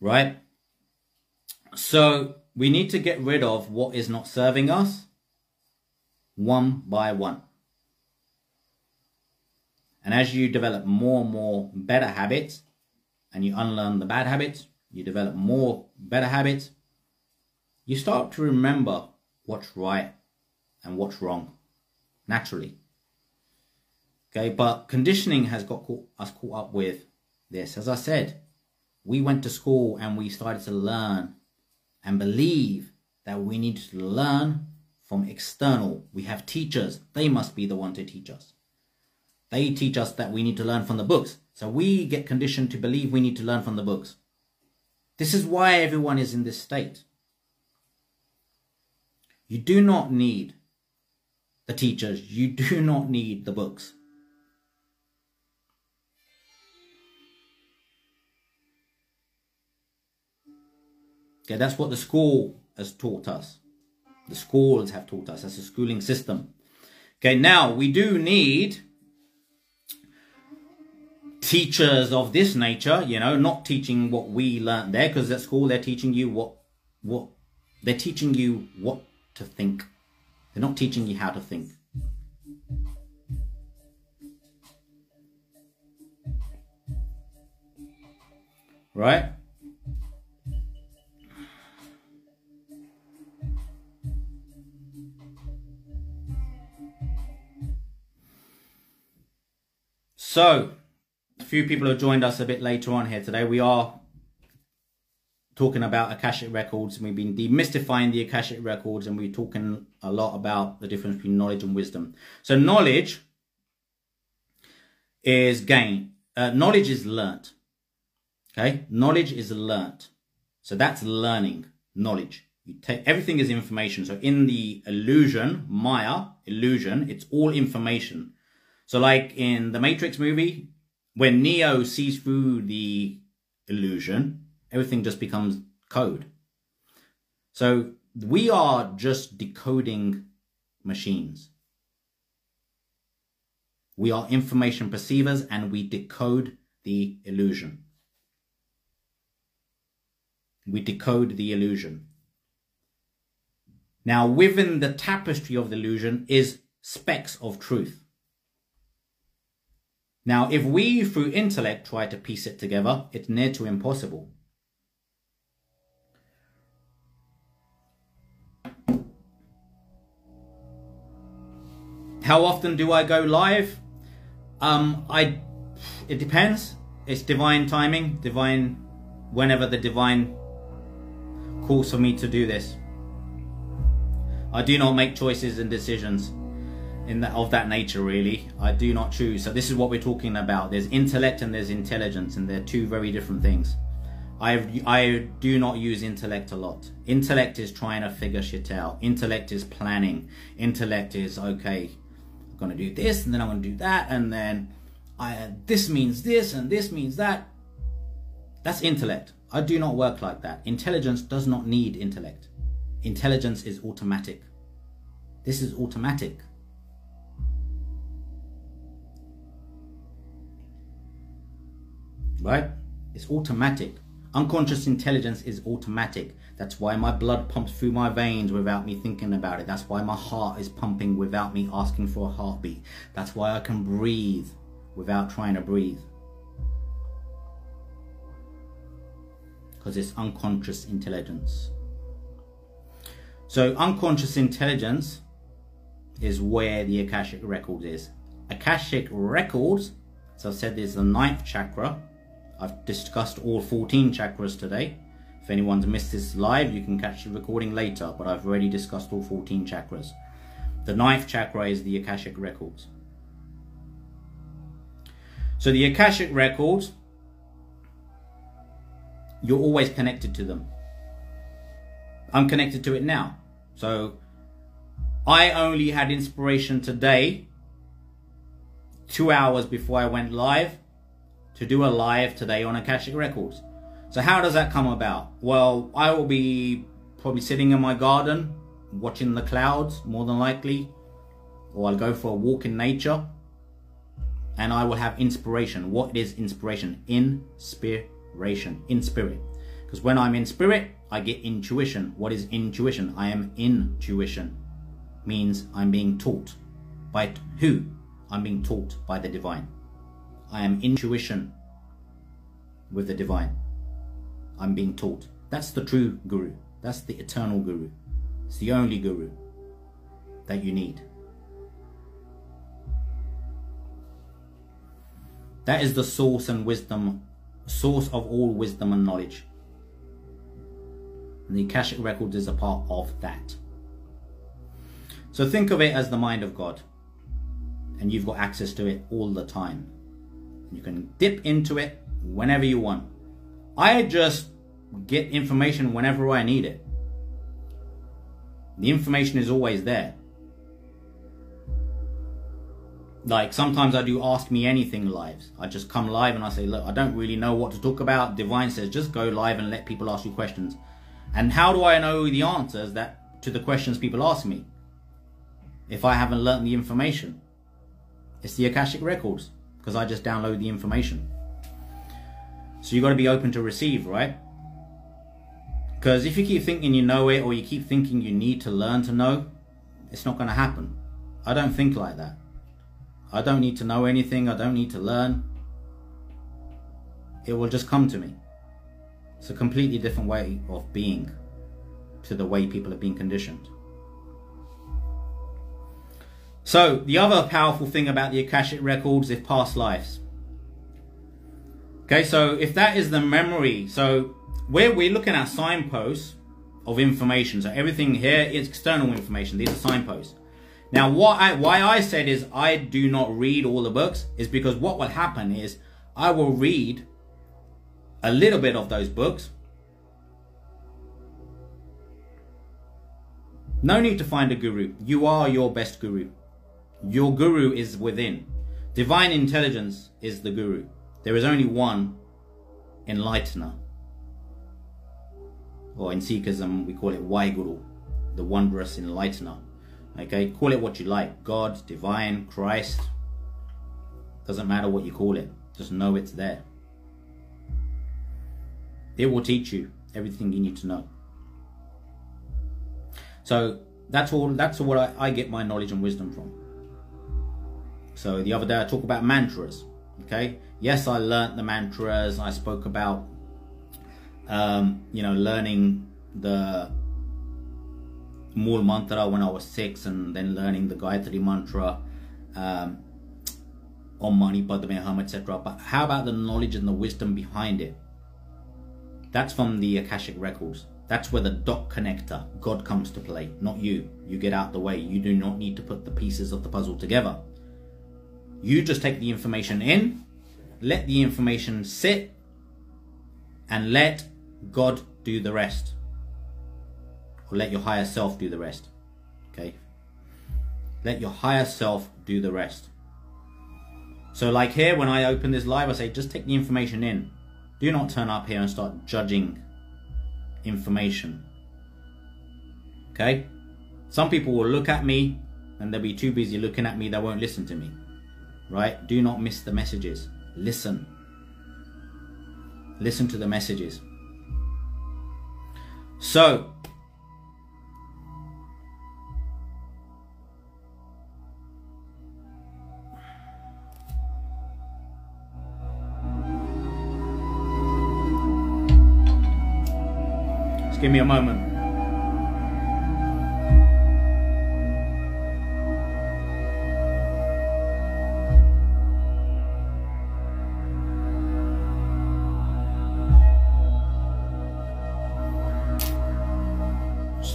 A: Right? So we need to get rid of what is not serving us one by one. And as you develop more and more better habits and you unlearn the bad habits, you develop more better habits, you start to remember what's right and what's wrong naturally. Okay, but conditioning has got caught, us caught up with this. As I said, we went to school and we started to learn and believe that we need to learn from external. We have teachers, they must be the one to teach us. They teach us that we need to learn from the books. So we get conditioned to believe we need to learn from the books. This is why everyone is in this state. You do not need the teachers. You do not need the books. Okay, that's what the school has taught us. The schools have taught us. That's a schooling system. Okay, now we do need teachers of this nature, you know, not teaching what we learned there, because at school they're teaching you what what they're teaching you what to think. They're not teaching you how to think. Right? So, few people have joined us a bit later on here today. We are talking about Akashic Records and we've been demystifying the Akashic Records and we're talking a lot about the difference between knowledge and wisdom. So knowledge is gain. Uh, knowledge is learnt. Okay? Knowledge is learnt. So that's learning knowledge. You take everything is information. So in the illusion, Maya, illusion, it's all information. So like in the Matrix movie, when Neo sees through the illusion, everything just becomes code. So we are just decoding machines. We are information perceivers and we decode the illusion. We decode the illusion. Now, within the tapestry of the illusion is specks of truth. Now, if we, through intellect, try to piece it together, it's near to impossible. How often do I go live? Um, I, it depends. It's divine timing, divine, whenever the divine calls for me to do this. I do not make choices and decisions in of that nature really. I do not choose. So this is what we're talking about. There's intellect and there's intelligence and they're two very different things. I i do not use intellect a lot. Intellect is trying to figure shit out. Intellect is planning. Intellect is okay i'm gonna do this and then i'm gonna do that and then i this means this and this means that. That's intellect. I do not work like that. Intelligence does not need intellect. Intelligence is automatic. This is automatic right? It's automatic. Unconscious intelligence is automatic. That's why my blood pumps through my veins without me thinking about it. That's why my heart is pumping without me asking for a heartbeat. That's why I can breathe without trying to breathe. Because it's unconscious intelligence. So, unconscious intelligence is where the Akashic Records is. Akashic Records, as I said, is the ninth chakra I've discussed all 14 chakras today. If anyone's missed this live, you can catch the recording later, but I've already discussed all 14 chakras. The ninth chakra is the Akashic Records. So the Akashic Records, you're always connected to them. I'm connected to it now. So I only had inspiration today, two hours before I went live, to do a live today on Akashic Records. So how does that come about? Well, I will be probably sitting in my garden watching the clouds more than likely or I'll go for a walk in nature and I will have inspiration. What is inspiration? Inspiration. In spirit. Because when I'm in spirit, I get intuition. What is intuition? I am intuition. Means I'm being taught. By who? I'm being taught by the divine. I am intuition with the divine. I'm being taught. That's the true guru. That's the eternal guru. It's the only guru that you need. That is the source and wisdom, source of all wisdom and knowledge. And the Akashic Records is a part of that. So think of it as the mind of God. And you've got access to it all the time. You can dip into it whenever you want. I just get information whenever I need it. The information is always there. Like sometimes I do ask me anything lives. I just come live and I say, look, I don't really know what to talk about. Divine says just go live and let people ask you questions. And how do I know the answers that to the questions people ask me? If I haven't learned the information. It's the Akashic Records because I just download the information. So you've got to be open to receive, right? Because if you keep thinking you know it or you keep thinking you need to learn to know, it's not going to happen. I don't think like that. I don't need to know anything. I don't need to learn. It will just come to me. It's a completely different way of being to the way people have been conditioned. So, the other powerful thing about the Akashic records is past lives. Okay, so if that is the memory, so where we're looking at signposts of information, so everything here is external information, these are signposts. Now, what I, why I said is I do not read all the books is because what will happen is I will read a little bit of those books. No need to find a guru. You are your best guru. Your guru is within. Divine intelligence is the guru. There is only one enlightener. Or in Sikhism, we call it Waheguru, the wondrous enlightener. Okay, call it what you like God, divine, Christ. Doesn't matter what you call it, just know it's there. It will teach you everything you need to know. So that's all that's what I, I get my knowledge and wisdom from. So the other day I talked about mantras. Okay. Yes, I learnt the mantras. I spoke about um, you know, learning the Mool mantra when I was six and then learning the Gayatri mantra, um, Om Mani Padme Hum, etc. But how about the knowledge and the wisdom behind it? That's from the Akashic Records. That's where the dot connector, God comes to play, not you. You get out the way. You do not need to put the pieces of the puzzle together. You just take the information in, let the information sit, and let God do the rest or let your higher self do the rest. Okay? Let your higher self do the rest. So, like here, when I open this live, I say just take the information in. Do not turn up here and start judging information. Okay? Some people will look at me and they'll be too busy looking at me, they won't listen to me. Right? Do not miss the messages. Listen. Listen to the messages. So, just give me a moment.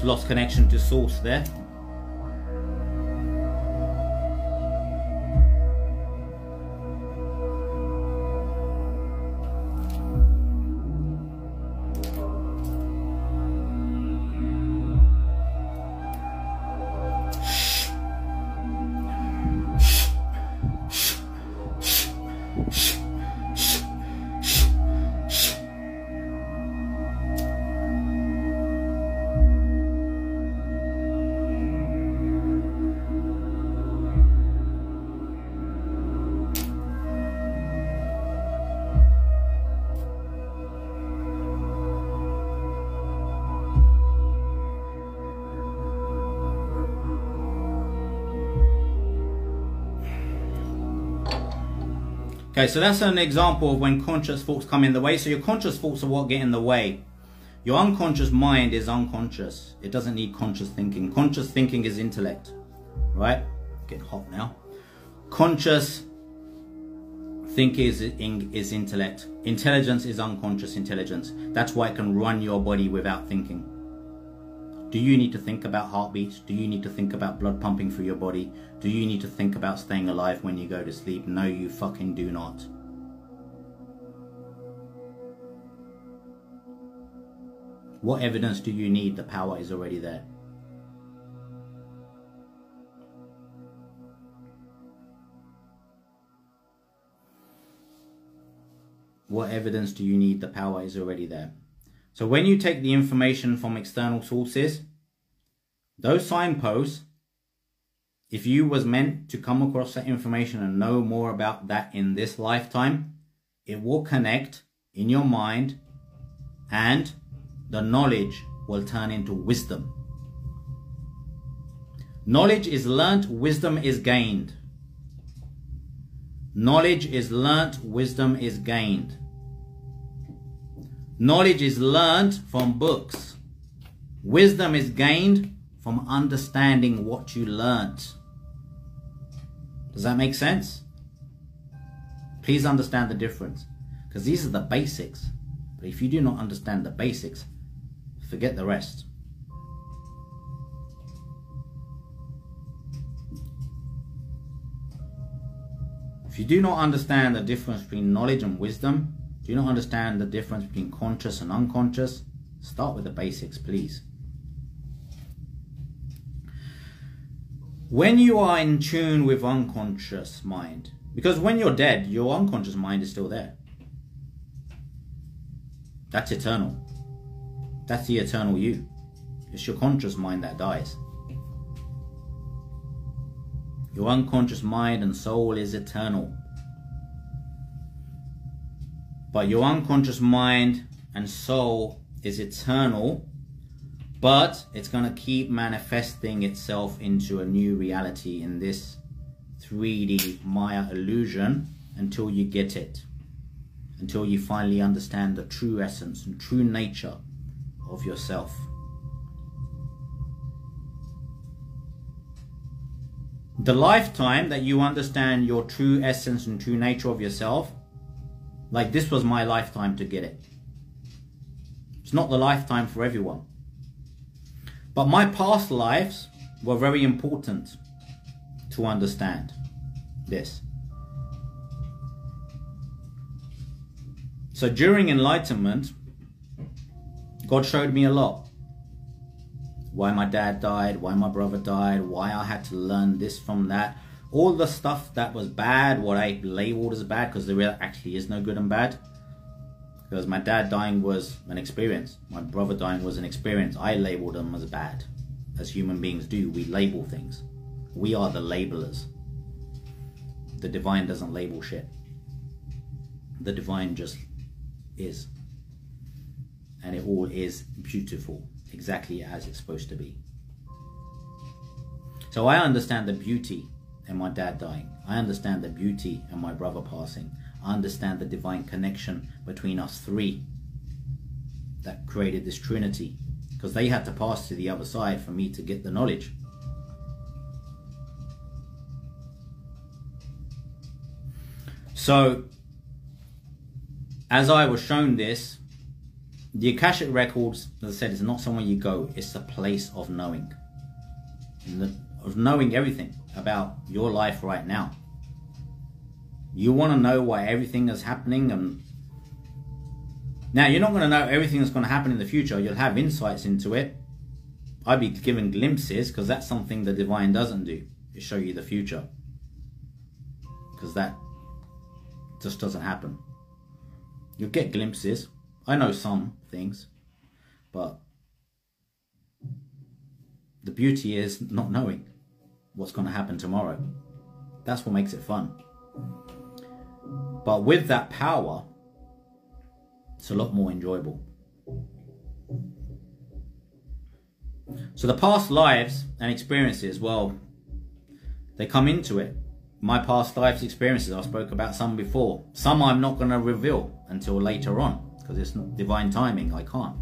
A: Lost connection to source there. Okay, so that's an example of when conscious thoughts come in the way. So your conscious thoughts are what get in the way. Your unconscious mind is unconscious. It doesn't need conscious thinking. Conscious thinking is intellect, right? Getting hot now. Conscious thinking is, intellect. Intelligence is unconscious intelligence. That's why it can run your body without thinking. Do you need to think about heartbeats? Do you need to think about blood pumping through your body? Do you need to think about staying alive when you go to sleep? No, you fucking do not. What evidence do you need? The power is already there. What evidence do you need? The power is already there. So when you take the information from external sources, those signposts, if you was meant to come across that information and know more about that in this lifetime, it will connect in your mind and the knowledge will turn into wisdom. Knowledge is learnt, wisdom is gained. Knowledge is learnt, wisdom is gained. Knowledge is learned from books. Wisdom is gained from understanding what you learnt. Does that make sense? Please understand the difference because these are the basics. But if you do not understand the basics, forget the rest. If you do not understand the difference between knowledge and wisdom, do you not understand the difference between conscious and unconscious? Start with the basics, please. When you are in tune with unconscious mind, because when you're dead, your unconscious mind is still there. That's eternal. That's the eternal you. It's your conscious mind that dies. Your unconscious mind and soul is eternal. But your unconscious mind and soul is eternal, but it's going to keep manifesting itself into a new reality in this 3D Maya illusion until you get it. Until you finally understand the true essence and true nature of yourself. The lifetime that you understand your true essence and true nature of yourself like this was my lifetime to get it. It's not the lifetime for everyone. But my past lives were very important to understand this. So during enlightenment, God showed me a lot. Why my dad died, why my brother died, why I had to learn this from that, all the stuff that was bad, what I labeled as bad, because there actually is no good and bad. Because my dad dying was an experience, my brother dying was an experience. I labeled them as bad, as human beings do. We label things. We are the labelers. The divine doesn't label shit. The divine just is. And it all is beautiful, exactly as it's supposed to be. So I understand the beauty and my dad dying. I understand the beauty and my brother passing. I understand the divine connection between us three that created this trinity because they had to pass to the other side for me to get the knowledge. So, as I was shown this, the Akashic Records, as I said, is not somewhere you go, it's a place of knowing. Of knowing everything about your life right now. You want to know why everything is happening and now you're not going to know everything that's going to happen in the future. You'll have insights into it. I'd be given glimpses because that's something the divine doesn't do. It show you the future. Because that just doesn't happen. You'll get glimpses. I know some things, but the beauty is not knowing what's going to happen tomorrow. That's what makes it fun. But with that power, it's a lot more enjoyable. So the past lives and experiences, well, they come into it. my past lives experiences. I spoke about some before. Some I'm not going to reveal until later on because it's divine timing. I can't.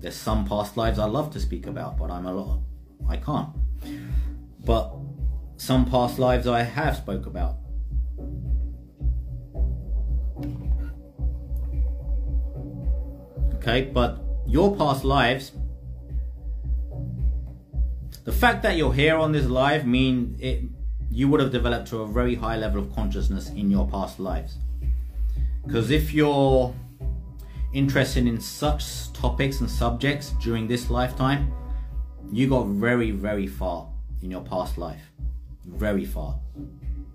A: There's some past lives I love to speak about, but I'm a lot. I can't. But some past lives I have spoke about. Okay, but your past lives the fact that you're here on this live mean it you would have developed to a very high level of consciousness in your past lives because if you're interested in such topics and subjects during this lifetime you got very very far in your past life very far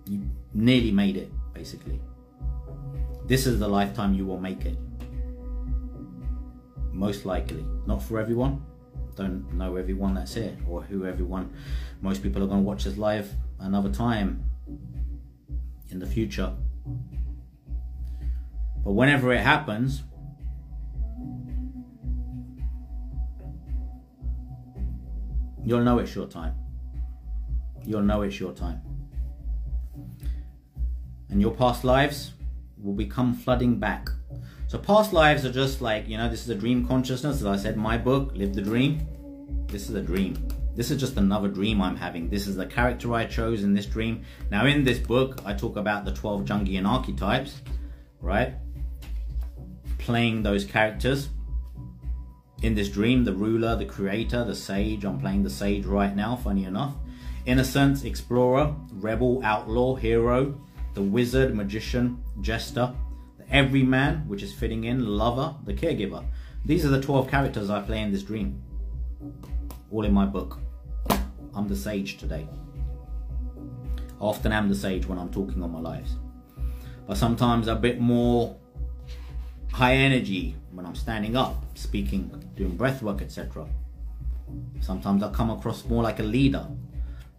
A: you nearly made it basically this is the lifetime you will make it most likely not for everyone don't know everyone that's here or who everyone. Most people are going to watch this live another time in the future. But whenever it happens, you'll know it's your time. You'll know it's your time. And your past lives will become flooding back so past lives are just like, you know, this is a dream consciousness. As I said my book, Live the Dream. This is a dream. This is just another dream I'm having. This is the character I chose in this dream. Now in this book, I talk about the 12 Jungian archetypes, right? Playing those characters. In this dream, the ruler, the creator, the sage. I'm playing the sage right now, funny enough. Innocence, explorer, rebel, outlaw, hero, the wizard, magician, jester, the everyman, which is fitting in, lover, the caregiver. These are the 12 characters I play in this dream. All in my book. I'm the sage today. I often am the sage when I'm talking on my lives. But sometimes a bit more high energy when I'm standing up, speaking, doing breath work, etc. Sometimes I come across more like a leader.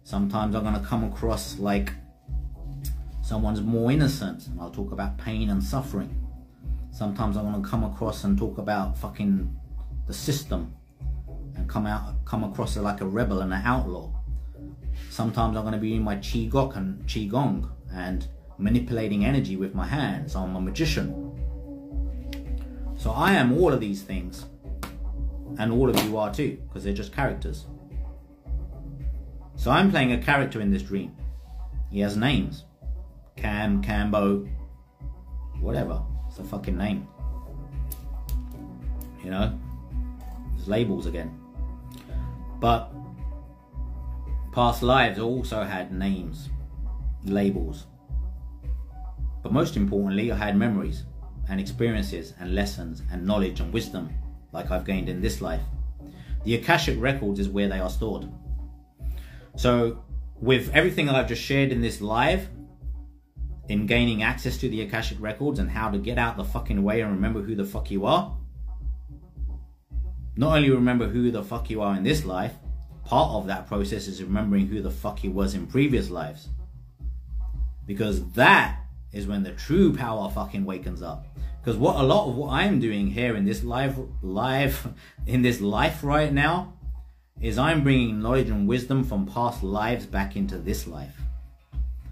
A: Sometimes I'm going to come across like someone's more innocent and I'll talk about pain and suffering. Sometimes I'm gonna come across and talk about fucking the system and come out come across like a rebel and an outlaw. Sometimes I'm gonna be in my qigong and qigong and manipulating energy with my hands. I'm a magician. So I am all of these things. And all of you are too, because they're just characters. So I'm playing a character in this dream. He has names. Cam, Cambo, whatever. It's a fucking name. You know? There's labels again. But past lives also had names, labels. But most importantly, I had memories and experiences and lessons and knowledge and wisdom like I've gained in this life. The Akashic records is where they are stored. So, with everything that I've just shared in this live, in gaining access to the Akashic records and how to get out the fucking way and remember who the fuck you are. Not only remember who the fuck you are in this life, part of that process is remembering who the fuck you was in previous lives. Because that is when the true power fucking wakens up. Because what a lot of what I'm doing here in this live, live, in this life right now, is I'm bringing knowledge and wisdom from past lives back into this life.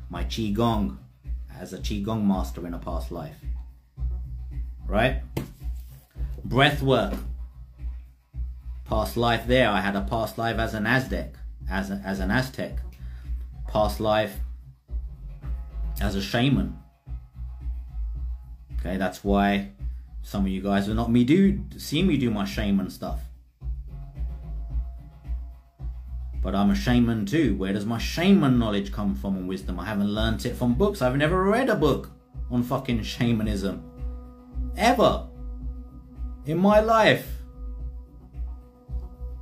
A: My qigong, as a Qigong master in a past life. Right? Breath work. Past life there, I had a past life as an Aztec, as, a, as an Aztec. Past life as a shaman. Okay, that's why some of you guys will not me do see me do my shaman stuff. But I'm a shaman too. Where does my shaman knowledge come from and wisdom? I haven't learnt it from books. I've never read a book on fucking shamanism. Ever. In my life.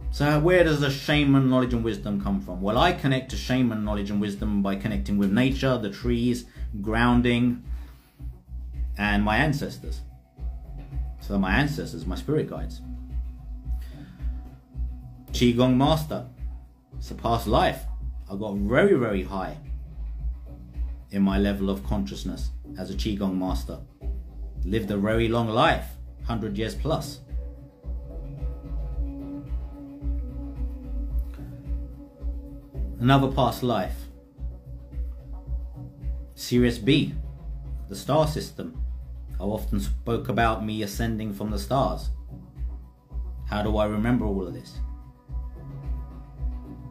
A: So where does the shaman knowledge and wisdom come from? Well, I connect to shaman knowledge and wisdom by connecting with nature, the trees, grounding, and my ancestors. So my ancestors, my spirit guides. Qigong master past life. I got very, very high in my level of consciousness as a Qigong master. Lived a very long life, 100 years plus. Another past life. Sirius B, the star system. I often spoke about me ascending from the stars. How do I remember all of this?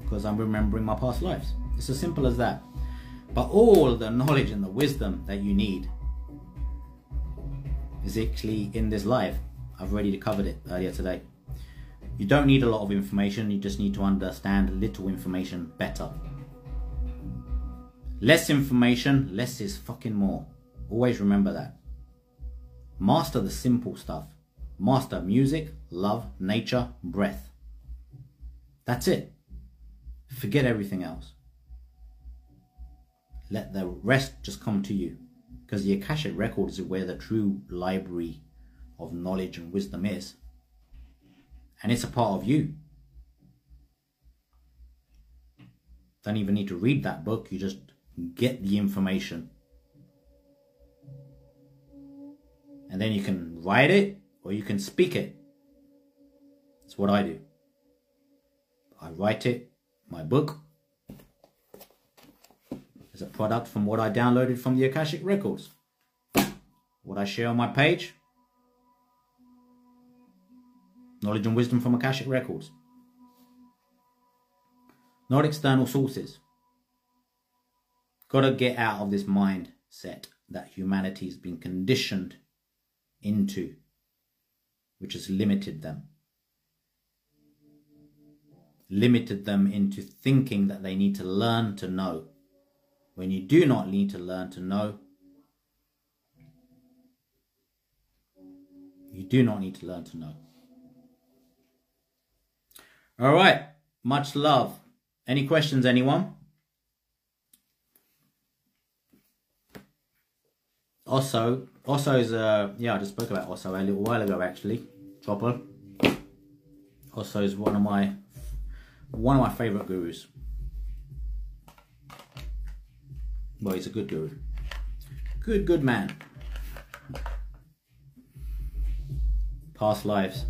A: Because I'm remembering my past lives. It's as simple as that. But all the knowledge and the wisdom that you need is actually in this live. I've already covered it earlier today. You don't need a lot of information, you just need to understand little information better. Less information, less is fucking more. Always remember that. Master the simple stuff. Master music, love, nature, breath. That's it. Forget everything else. Let the rest just come to you. Because the Akashic Record is where the true library of knowledge and wisdom is. And it's a part of you. Don't even need to read that book, you just get the information. And then you can write it or you can speak it. That's what I do. I write it, my book, is a product from what I downloaded from the Akashic Records. What I share on my page, knowledge and wisdom from Akashic Records. Not external sources. Got to get out of this mindset that humanity's been conditioned into, which has limited them. Limited them into thinking that they need to learn to know. When you do not need to learn to know, you do not need to learn to know. All right, much love. Any questions, anyone? Osho, is a yeah, I just spoke about Osho a little while ago actually. Chopper. Osho is one of my, one of my favorite gurus. Well, he's a good guru. Good, good man. Past lives.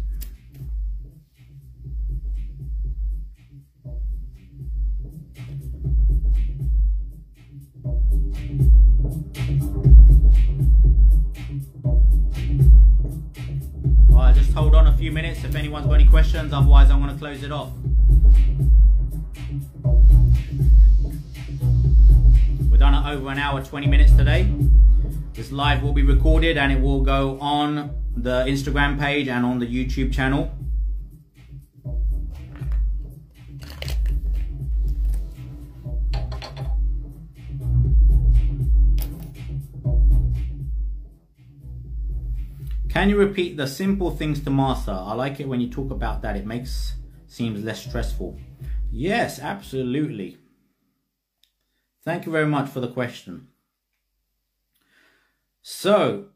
A: Well, just hold on a few minutes if anyone's got any questions, otherwise I'm going to close it off. We're done at over an hour, 20 minutes today. This live will be recorded and it will go on the Instagram page and on the YouTube channel. Can you repeat the simple things to master? I like it when you talk about that. It makes seems less stressful. Yes, absolutely. Thank you very much for the question. So,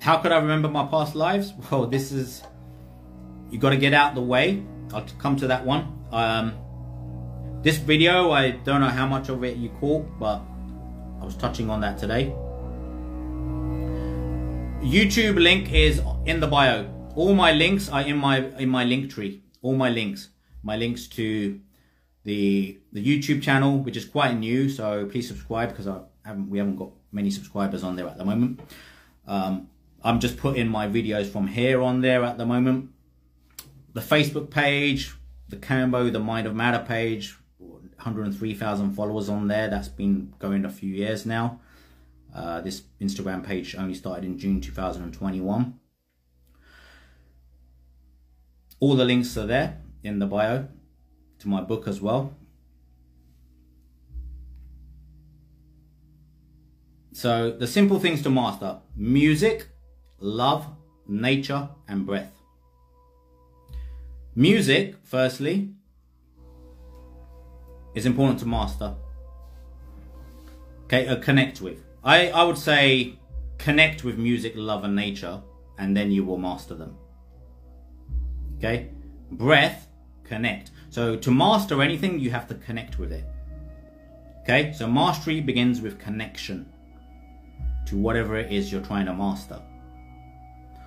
A: how could I remember my past lives? Well, this is, you got to get out the way. I'll come to that one. Um, this video, I don't know how much of it you caught, but I was touching on that today. YouTube link is in the bio. All my links are in my in my Linktree. All my links, my links to the the YouTube channel, which is quite new. So please subscribe because I haven't we haven't got many subscribers on there at the moment. Um, I'm just putting my videos from here on there at the moment. The Facebook page, the Cambo, the Mind of Matter page, 103,000 followers on there. That's been going a few years now. Uh, this Instagram page only started in June 2021. All the links are there in the bio to my book as well. So the simple things to master, music, love, nature and breath. Music, firstly, is important to master. Okay, uh, connect with. I, I would say connect with music, love, and nature, and then you will master them. Okay, breath, connect. So to master anything, you have to connect with it. Okay, so mastery begins with connection to whatever it is you're trying to master.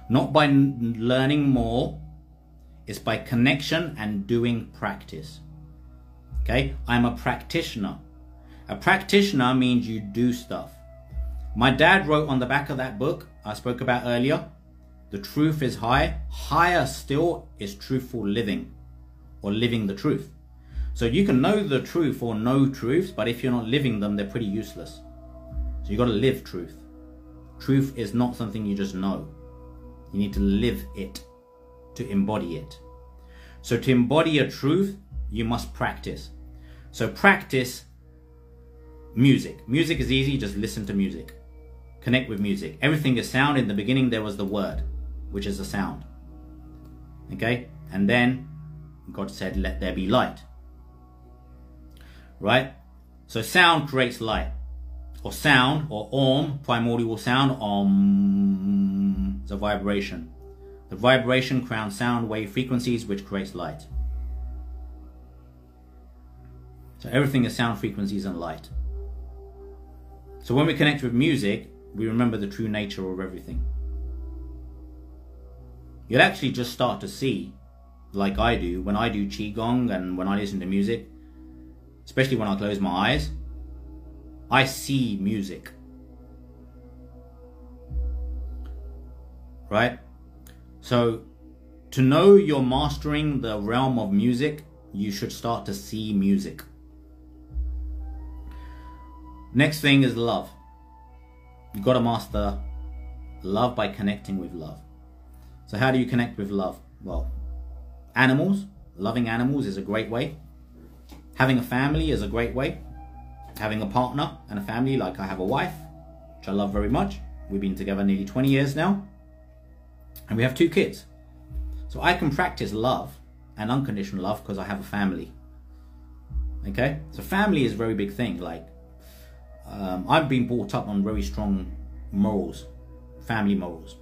A: Not by learning more, It's by connection and doing practice. Okay? I'm a practitioner. A practitioner means you do stuff. My dad wrote on the back of that book I spoke about earlier the truth is high. Higher still is truthful living or living the truth. So you can know the truth or know truths, but if you're not living them, they're pretty useless. So you got to live truth. Truth is not something you just know. You need to live it to embody it. So to embody a truth, you must practice. So practice music. Music is easy, just listen to music. Connect with music. Everything is sound. In the beginning, there was the word, which is a sound. Okay? And then God said, Let there be light. Right? So sound creates light. Or sound, or om, primordial sound, om, is a vibration. The vibration crowns sound wave frequencies, which creates light. So everything is sound frequencies and light. So when we connect with music, we remember the true nature of everything. You'll actually just start to see, like I do, when I do Qigong and when I listen to music, especially when I close my eyes, I see music. Right? So, to know you're mastering the realm of music, you should start to see music. Next thing is love. You've got to master love by connecting with love. So, how do you connect with love? Well, animals, loving animals is a great way. Having a family is a great way. Having a partner and a family, like I have a wife, which I love very much. We've been together nearly 20 years now. And we have two kids. So I can practice love and unconditional love because I have a family. Okay? So family is a very big thing. Like, um, I've been brought up on very strong morals, family morals.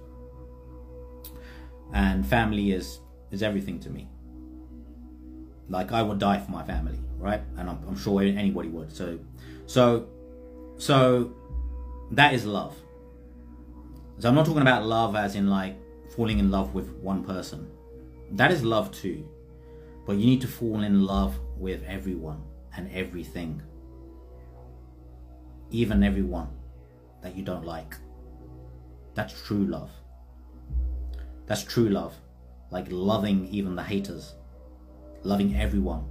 A: And family is, is everything to me. Like, I would die for my family, right? And I'm, I'm sure anybody would. So, so, so that is love. So I'm not talking about love as in like falling in love with one person. That is love too. But you need to fall in love with everyone and everything. Even everyone that you don't like. That's true love. That's true love. Like loving even the haters. Loving everyone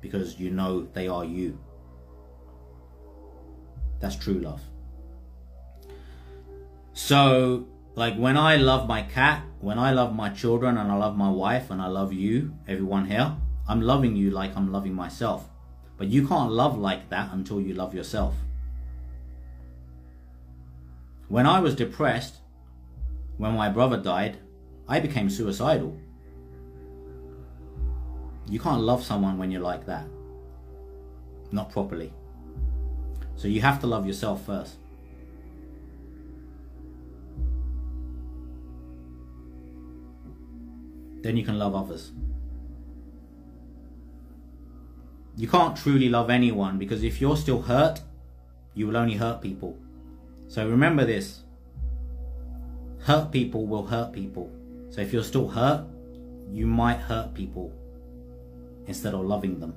A: because you know they are you. That's true love. So like when I love my cat, when I love my children and I love my wife and I love you, everyone here, I'm loving you like I'm loving myself. But you can't love like that until you love yourself. When I was depressed, when my brother died, I became suicidal. You can't love someone when you're like that. Not properly. So you have to love yourself first. then you can love others. You can't truly love anyone because if you're still hurt, you will only hurt people. So remember this hurt people will hurt people. So if you're still hurt, you might hurt people instead of loving them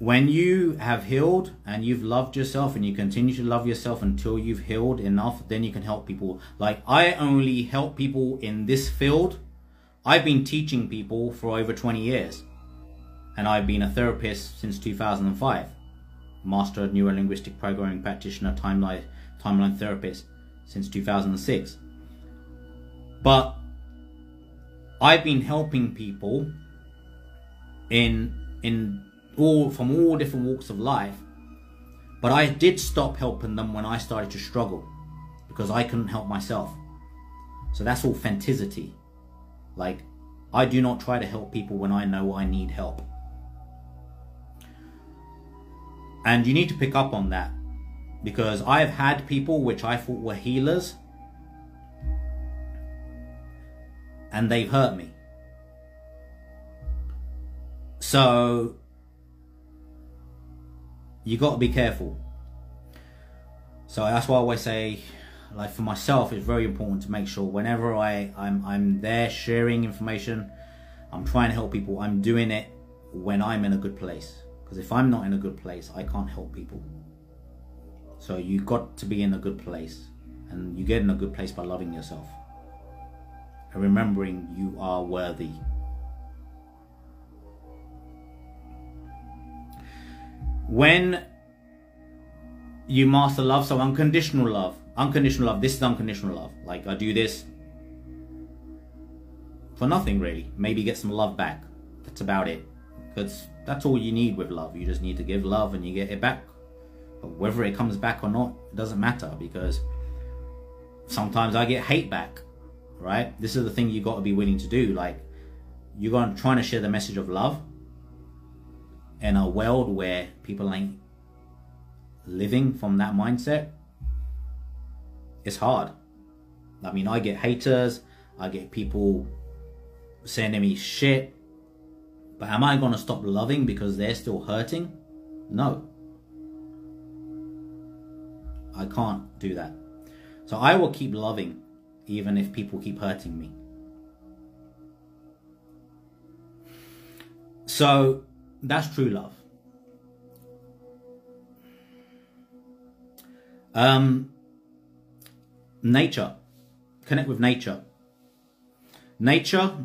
A: when you have healed and you've loved yourself and you continue to love yourself until you've healed enough, then you can help people. Like I only help people in this field. I've been teaching people for over 20 years. And I've been a therapist since 2005. Master Neuro-Linguistic Programming Practitioner, Timeline, timeline Therapist since 2006. But I've been helping people in in all from all different walks of life. But I did stop helping them when I started to struggle because I couldn't help myself. So that's authenticity. Like, I do not try to help people when I know I need help. And you need to pick up on that because I've had people which I thought were healers and they've hurt me. So you got to be careful. So that's why I always say like for myself, it's very important to make sure whenever I I'm I'm there sharing information, I'm trying to help people. I'm doing it when I'm in a good place. Because if I'm not in a good place, I can't help people. So you got to be in a good place, and you get in a good place by loving yourself and remembering you are worthy. When you master love, so unconditional love, unconditional love, this is unconditional love. Like I do this for nothing really. Maybe get some love back. That's about it. Because that's all you need with love. You just need to give love and you get it back. But whether it comes back or not, it doesn't matter because sometimes I get hate back right? This is the thing you got to be willing to do. Like, you're going trying to share the message of love in a world where people ain't living from that mindset. It's hard. I mean, I get haters, I get people sending me shit. But am I going to stop loving because they're still hurting? No. I can't do that. So I will keep loving even if people keep hurting me. So that's true love. Um, nature. Connect with nature. Nature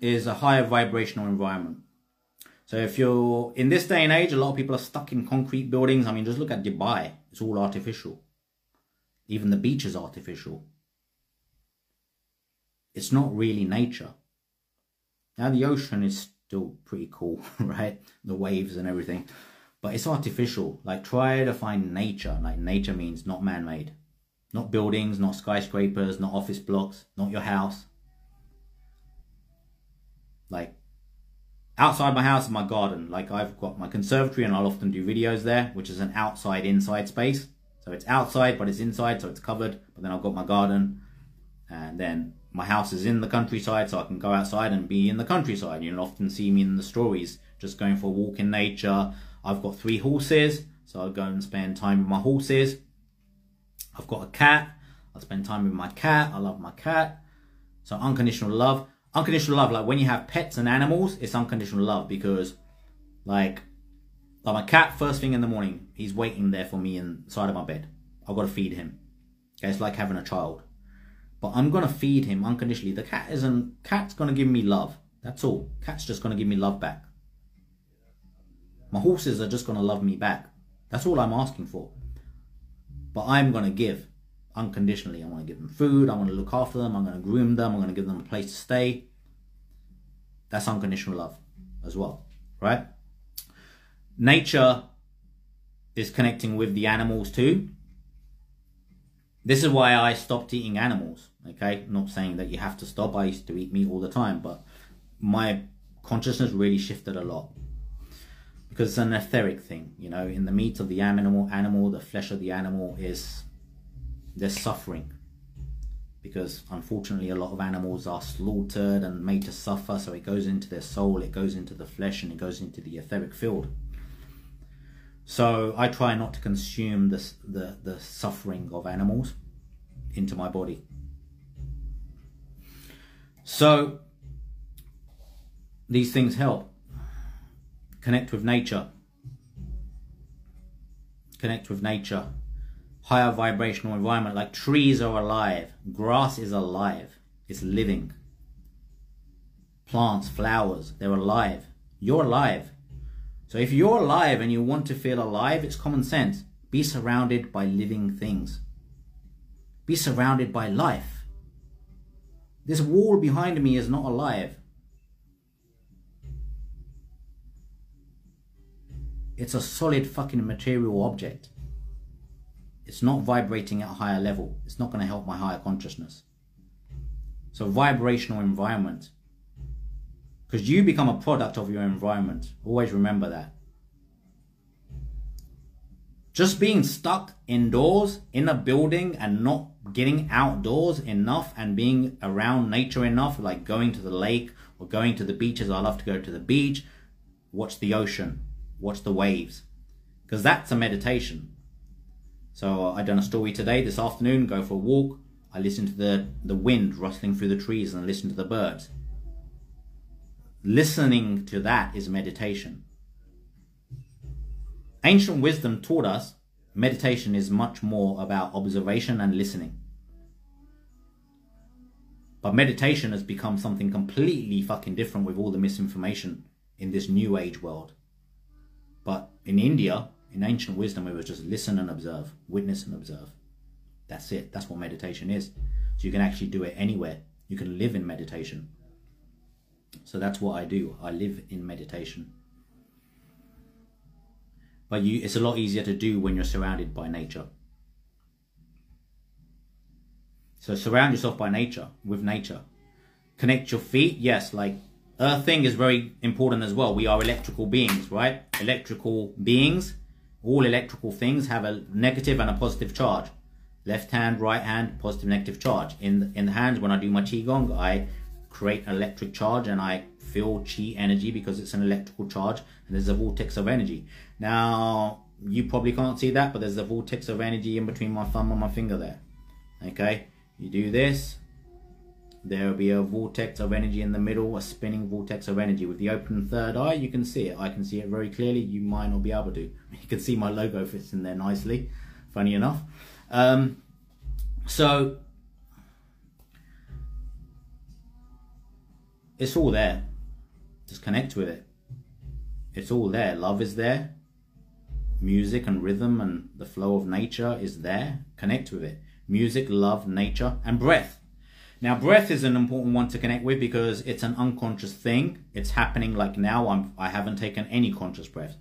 A: is a higher vibrational environment. So if you're in this day and age, a lot of people are stuck in concrete buildings. I mean, just look at Dubai. It's all artificial. Even the beach is artificial it's not really nature. Now the ocean is still pretty cool, right? The waves and everything. But it's artificial. Like try to find nature. Like nature means not man-made. Not buildings, not skyscrapers, not office blocks, not your house. Like outside my house is my garden. Like I've got my conservatory and I'll often do videos there, which is an outside inside space. So it's outside, but it's inside, so it's covered. But then I've got my garden and then my house is in the countryside, so I can go outside and be in the countryside. You'll often see me in the stories just going for a walk in nature. I've got three horses, so I go and spend time with my horses. I've got a cat. I spend time with my cat. I love my cat. So unconditional love. Unconditional love, like when you have pets and animals, it's unconditional love because, like, like my cat, first thing in the morning, he's waiting there for me inside of my bed. I've got to feed him. Okay, it's like having a child. But I'm gonna feed him unconditionally. The cat isn't cat's gonna give me love. That's all. Cat's just gonna give me love back. My horses are just gonna love me back. That's all I'm asking for. But I'm gonna give unconditionally. I want to give them food. I want to look after them. I'm going to groom them. I'm going to give them a place to stay. That's unconditional love as well, right? Nature is connecting with the animals too. This is why I stopped eating animals. Okay, not saying that you have to stop. I used to eat meat all the time, but my consciousness really shifted a lot because it's an etheric thing. You know, in the meat of the animal, animal, the flesh of the animal is there's suffering because unfortunately a lot of animals are slaughtered and made to suffer so it goes into their soul it goes into the flesh and it goes into the etheric field so i try not to consume this, the, the suffering of animals into my body so these things help. Connect with nature. Connect with nature. Higher vibrational environment, like trees are alive, grass is alive, it's living. Plants, flowers, they're alive. You're alive. So if you're alive and you want to feel alive, it's common sense. Be surrounded by living things. Be surrounded by life. This wall behind me is not alive. It's a solid fucking material object. It's not vibrating at a higher level. It's not going to help my higher consciousness. So vibrational environment. Because you become a product of your environment. Always remember that. Just being stuck indoors in a building and not getting outdoors enough and being around nature enough, like going to the lake or going to the beaches. I love to go to the beach, watch the ocean, watch the waves, because that's a meditation. So I done a story today, this afternoon, go for a walk. I listen to the, the wind rustling through the trees and listen to the birds. Listening to that is meditation. Ancient wisdom taught us meditation is much more about observation and listening. But meditation has become something completely fucking different with all the misinformation in this new age world. But in India, in ancient wisdom, it was just listen and observe, witness and observe. That's it. That's what meditation is. So you can actually do it anywhere. You can live in meditation. So that's what I do. I live in meditation. But you, it's a lot easier to do when you're surrounded by nature. So surround yourself by nature, with nature. Connect your feet, yes, like earthing is very important as well. We are electrical beings, right? Electrical beings, all electrical things have a negative and a positive charge. Left hand, right hand, positive, negative charge. In, in the hands, when I do my Qigong, I create an electric charge and I feel Qi energy because it's an electrical charge and there's a vortex of energy. Now, you probably can't see that, but there's a vortex of energy in between my thumb and my finger there. Okay? You do this, there will be a vortex of energy in the middle, a spinning vortex of energy. With the open third eye, you can see it. I can see it very clearly. You might not be able to. You can see my logo fits in there nicely, funny enough. Um, so, it's all there. Just connect with it. It's all there. Love is there. Music and rhythm and the flow of nature is there. Connect with it music, love, nature, and breath. Now, breath is an important one to connect with because it's an unconscious thing. It's happening like now. I'm, I haven't taken any conscious breath.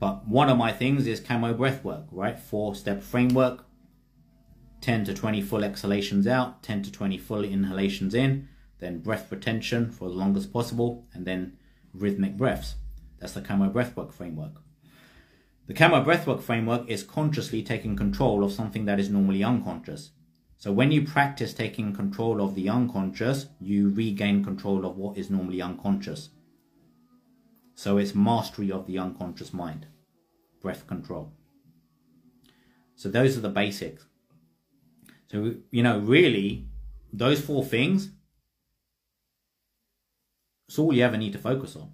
A: But one of my things is Cambo breath work, right? Four step framework, 10 to 20 full exhalations out, 10 to 20 full inhalations in, then breath retention for as long as possible, and then rhythmic breaths. That's the Cambo breath work framework. The Cambo breathwork framework is consciously taking control of something that is normally unconscious. So when you practice taking control of the unconscious, you regain control of what is normally unconscious. So it's mastery of the unconscious mind, breath control. So those are the basics. So, you know, really, those four things, it's all you ever need to focus on.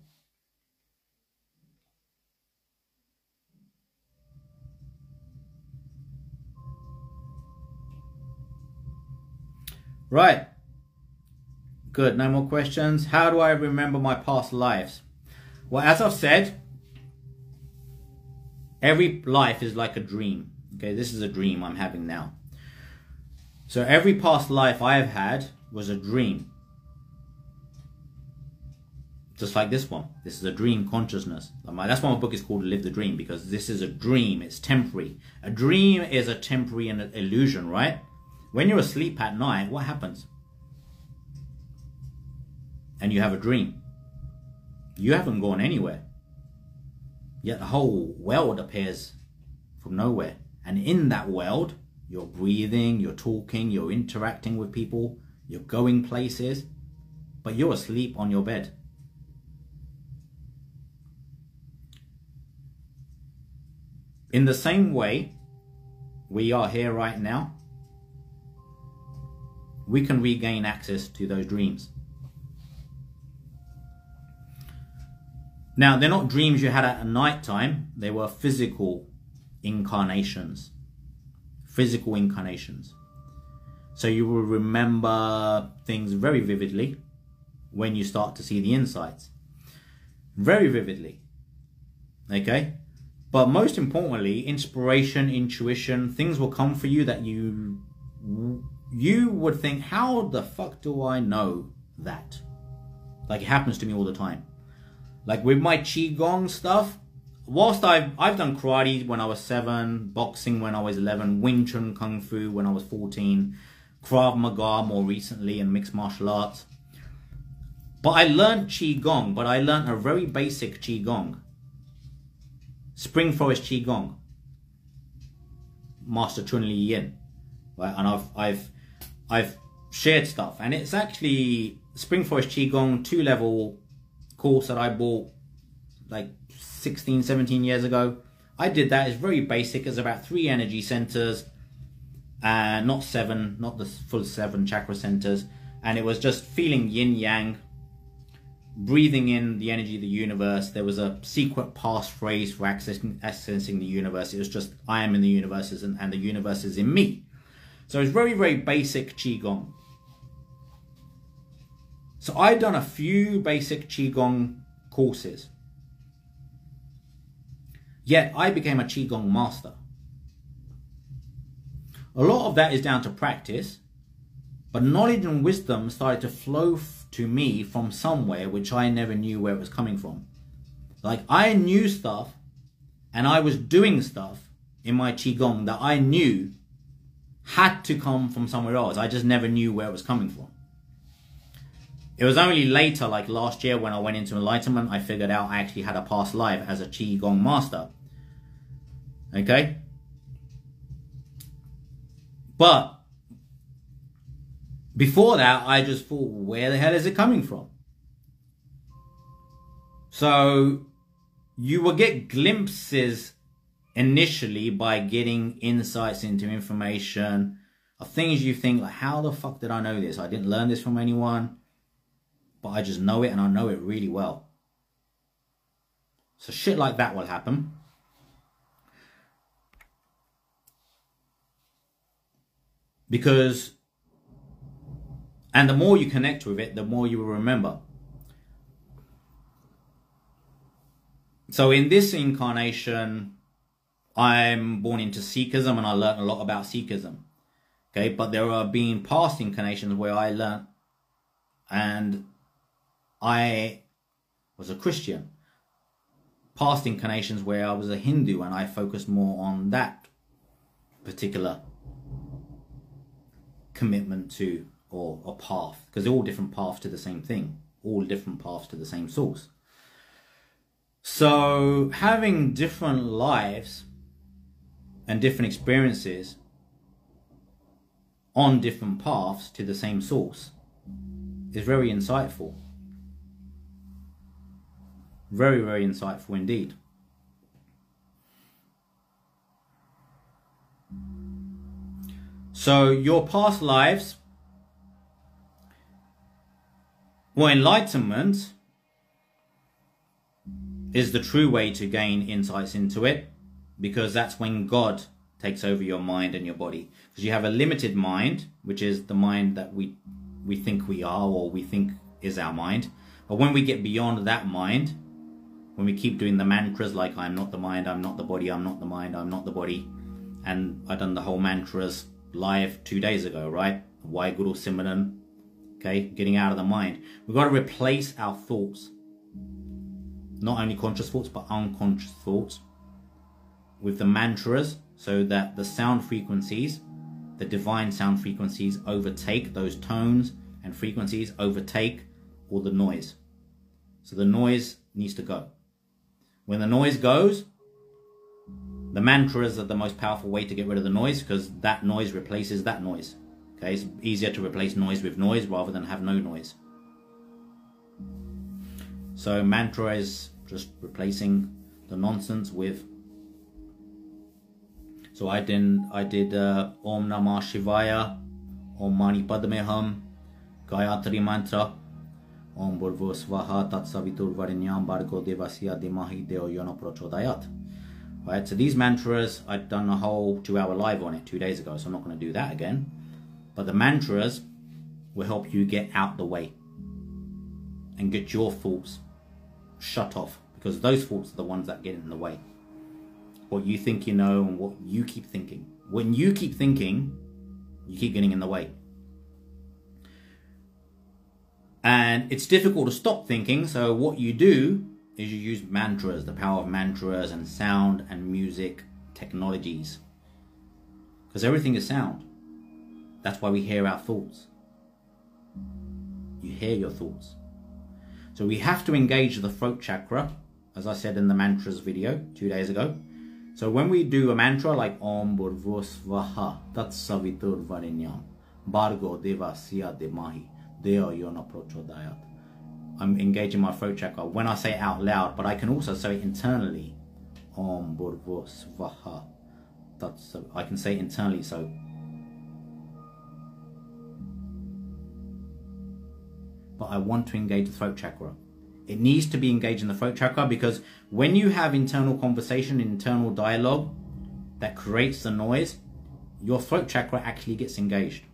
A: Right. Good. No more questions. How do I remember my past lives? Well, as I've said, every life is like a dream. Okay, this is a dream I'm having now. So every past life I have had was a dream. Just like this one. This is a dream consciousness. That's why my book is called Live the Dream, because this is a dream. It's temporary. A dream is a temporary illusion, right? When you're asleep at night, what happens? And you have a dream. You haven't gone anywhere. Yet the whole world appears from nowhere. And in that world, you're breathing, you're talking, you're interacting with people, you're going places, but you're asleep on your bed. In the same way, we are here right now we can regain access to those dreams. Now, they're not dreams you had at night time, they were physical incarnations. Physical incarnations. So you will remember things very vividly when you start to see the insights. Very vividly. Okay? But most importantly, inspiration, intuition, things will come for you that you you would think, how the fuck do I know that? Like it happens to me all the time. Like with my qigong stuff, whilst I've I've done karate when I was seven, boxing when I was eleven, Wing Chun Kung Fu when I was fourteen, Krav Maga more recently, and mixed martial arts. But I learned qigong, but I learned a very basic qigong. Spring Forest qigong. Master Chunyi Lin, right? And I've I've I've shared stuff, and it's actually Spring Forest Qigong two level course that I bought like 16, 17 years ago. I did that. It's very basic. It's about three energy centers, uh, not seven, not the full seven chakra centers. And it was just feeling yin yang, breathing in the energy of the universe. There was a secret passphrase for accessing, accessing the universe. It was just, I am in the universe and, and the universe is in me. So it's very, very basic Qigong. So I'd done a few basic Qigong courses. Yet I became a Qigong master. A lot of that is down to practice, but knowledge and wisdom started to flow to me from somewhere which I never knew where it was coming from. Like I knew stuff and I was doing stuff in my Qigong that I knew had to come from somewhere else. I just never knew where it was coming from. It was only later, like last year, when I went into enlightenment, I figured out I actually had a past life as a Qigong master. Okay? But before that, I just thought, where the hell is it coming from? So you will get glimpses initially by getting insights into information of things you think like, how the fuck did I know this? I didn't learn this from anyone, but I just know it and I know it really well. So shit like that will happen. Because and the more you connect with it, the more you will remember. So in this incarnation, I'm born into Sikhism and I learned a lot about Sikhism. Okay, but there have been past incarnations where I learned and I was a Christian. Past incarnations where I was a Hindu and I focused more on that particular commitment to or a path because they're all different paths to the same thing, all different paths to the same source. So having different lives and different experiences on different paths to the same source is very insightful. Very, very insightful indeed. So your past lives Well, enlightenment is the true way to gain insights into it because that's when God takes over your mind and your body. Because you have a limited mind, which is the mind that we we think we are or we think is our mind. But when we get beyond that mind, when we keep doing the mantras like I'm not the mind, I'm not the body, I'm not the mind, I'm not the body, and I done the whole mantras live two days ago, right? Waheguru Simran, okay? Getting out of the mind. We've got to replace our thoughts, not only conscious thoughts, but unconscious thoughts, with the mantras so that the sound frequencies, the divine sound frequencies, overtake those tones and frequencies, overtake all the noise. So the noise needs to go. When the noise goes, the mantras are the most powerful way to get rid of the noise because that noise replaces that noise. Okay, it's easier to replace noise with noise rather than have no noise. So mantra is just replacing the nonsense with. So I did I did uh, Om Namah Shivaya, Om Mani Padme Hum, Gayatri Mantra, Om Bhurvo Svaha Tatsavitur Varinyam Bargo Devasya Dimahi Deo Yono Prochodayat. Right, so these mantras, I've done a whole two hour live on it two days ago, so I'm not going to do that again. But the mantras will help you get out the way and get your thoughts shut off because those thoughts are the ones that get in the way. What you think you know and what you keep thinking. When you keep thinking, you keep getting in the way. And it's difficult to stop thinking, so what you do is you use mantras, the power of mantras and sound and music technologies. Because everything is sound. That's why we hear our thoughts. You hear your thoughts. So we have to engage the throat chakra, as I said in the mantras video two days ago. So when we do a mantra like Om Bhurvusvaha Tat Savitur Varinyam Bargo Deva Siya Demahi Deo Yona Prochodayat I'm engaging my throat chakra when I say it out loud, but I can also say it internally. Om Bhurvo Svaha. That's I can say it internally so. But I want to engage the throat chakra. It needs to be engaged in the throat chakra because when you have internal conversation, internal dialogue that creates the noise, your throat chakra actually gets engaged.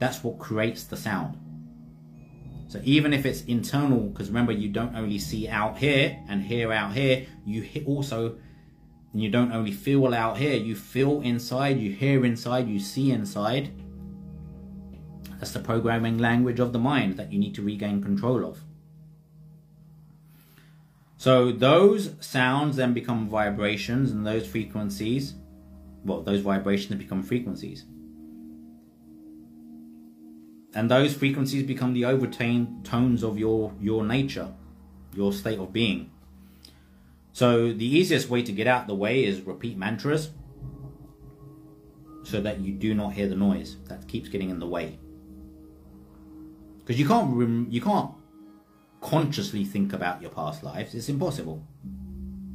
A: That's what creates the sound. So even if it's internal, because remember you don't only see out here and hear out here, you also, and you don't only feel out here, you feel inside, you hear inside, you see inside. That's the programming language of the mind that you need to regain control of. So those sounds then become vibrations and those frequencies, well, those vibrations become frequencies. And those frequencies become the overtone tones of your, your nature, your state of being. So the easiest way to get out the way is repeat mantras so that you do not hear the noise that keeps getting in the way. Because you can't you can't consciously think about your past lives. It's impossible.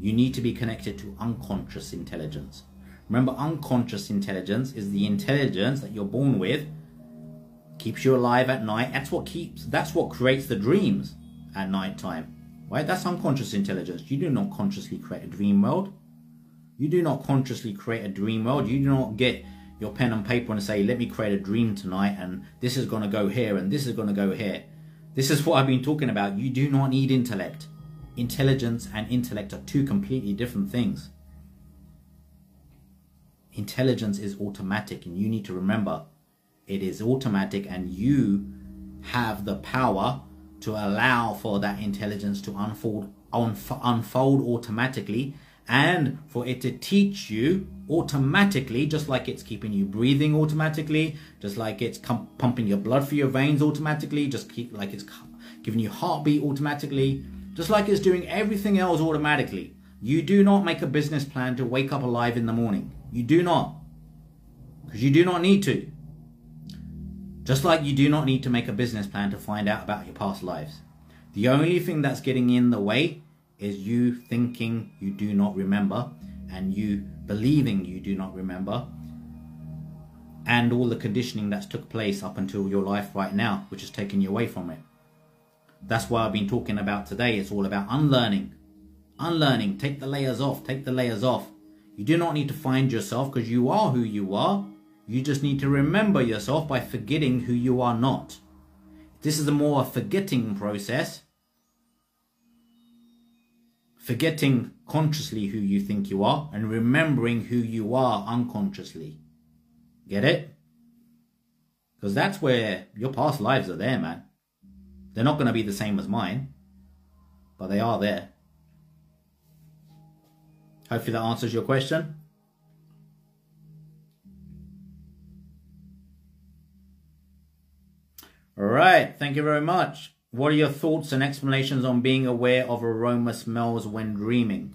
A: You need to be connected to unconscious intelligence. Remember, unconscious intelligence is the intelligence that you're born with, keeps you alive at night. That's what keeps. That's what creates the dreams at night time. Right? That's unconscious intelligence. You do not consciously create a dream world. You do not consciously create a dream world. You do not get your pen and paper and say, let me create a dream tonight and this is going to go here and this is going to go here. This is what I've been talking about. You do not need intellect. Intelligence and intellect are two completely different things. Intelligence is automatic, and you need to remember it is automatic, and you have the power to allow for that intelligence to unfold, unfold automatically and for it to teach you automatically, just like it's keeping you breathing automatically, just like it's pumping your blood through your veins automatically, just keep like it's giving you heartbeat automatically, just like it's doing everything else automatically. You do not make a business plan to wake up alive in the morning. You do not. Because you do not need to. Just like you do not need to make a business plan to find out about your past lives. The only thing that's getting in the way is you thinking you do not remember and you believing you do not remember and all the conditioning that's took place up until your life right now which has taken you away from it. That's why i've been talking about today. It's all about unlearning. Unlearning. Take the layers off. Take the layers off. You do not need to find yourself because you are who you are. You just need to remember yourself by forgetting who you are not. This is a more forgetting process forgetting consciously who you think you are and remembering who you are unconsciously. Get it? Because that's where your past lives are there, man. They're not going to be the same as mine, but they are there. Hopefully that answers your question. All right, thank you very much. What are your thoughts and explanations on being aware of aroma smells when dreaming?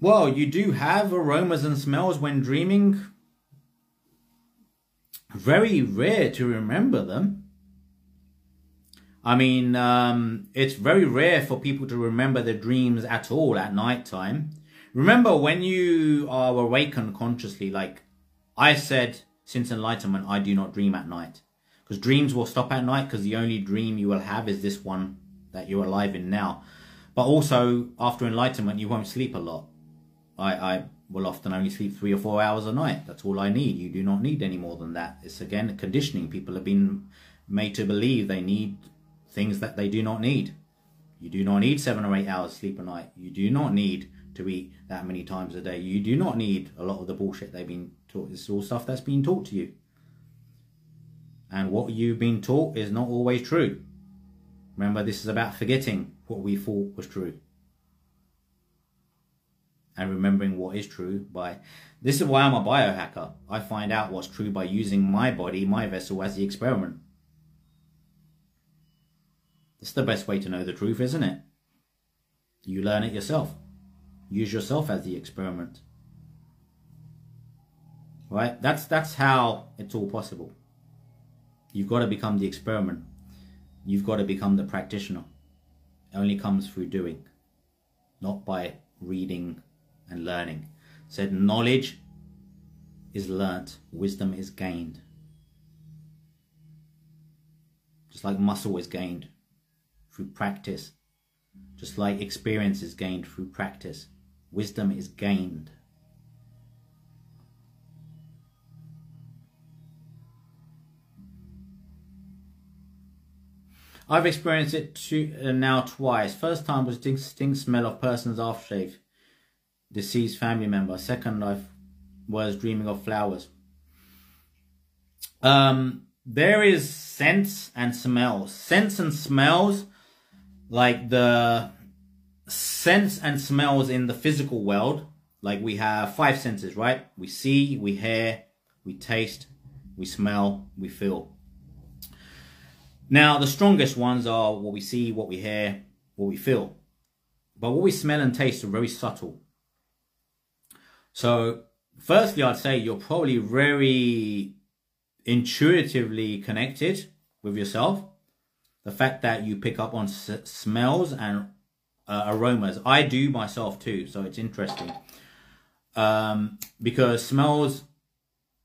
A: Well, you do have aromas and smells when dreaming. Very rare to remember them. I mean, um, it's very rare for people to remember their dreams at all at night time. Remember when you are awakened consciously, like I said, since enlightenment, I do not dream at night. Because dreams will stop at night because the only dream you will have is this one that you're alive in now. But also, after enlightenment, you won't sleep a lot. I, I will often only sleep three or four hours a night. That's all I need. You do not need any more than that. It's again conditioning. People have been made to believe they need things that they do not need. You do not need seven or eight hours sleep a night. You do not need to eat that many times a day. You do not need a lot of the bullshit they've been taught. It's all stuff that's been taught to you. And what you've been taught is not always true. Remember, this is about forgetting what we thought was true. And remembering what is true by. This is why I'm a biohacker. I find out what's true by using my body, my vessel, as the experiment. It's the best way to know the truth, isn't it? You learn it yourself. Use yourself as the experiment. Right? That's that's how it's all possible. You've got to become the experiment. You've got to become the practitioner. It only comes through doing. not by reading and learning. said knowledge is learnt, wisdom is gained. Just like muscle is gained through practice, just like experience is gained through practice, wisdom is gained. I've experienced it two, uh, now twice. First time was distinct smell of person's aftershave, deceased family member. Second, life was dreaming of flowers. Um, there is sense and smells. Sense and smells, like the sense and smells in the physical world. Like we have five senses, right? We see, we hear, we taste, we smell, we feel. Now, the strongest ones are what we see, what we hear, what we feel. But what we smell and taste are very subtle. So, firstly, I'd say you're probably very intuitively connected with yourself. The fact that you pick up on smells and uh, aromas. I do myself too, so it's interesting. Um, because smells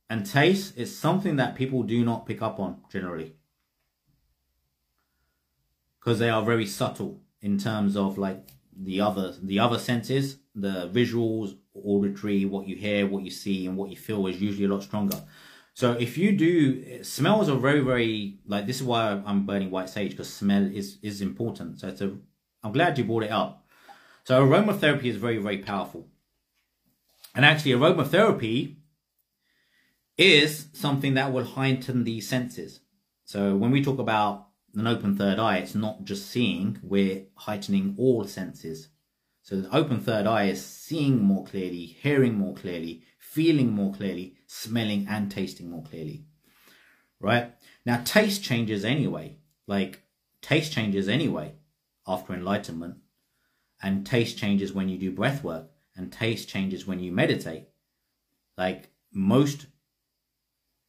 A: and taste is something that people do not pick up on generally because they are very subtle in terms of like the other the other senses the visuals auditory what you hear what you see and what you feel is usually a lot stronger. So if you do smells are very very like this is why i'm burning white sage because smell is is important. So it's a i'm glad you brought it up. So aromatherapy is very very powerful. And actually aromatherapy is something that will heighten the senses. So when we talk about an open third eye, it's not just seeing, we're heightening all senses. So the open third eye is seeing more clearly, hearing more clearly, feeling more clearly, smelling and tasting more clearly. Right? Now taste changes anyway. Like taste changes anyway after enlightenment. And taste changes when you do breath work. And taste changes when you meditate. Like most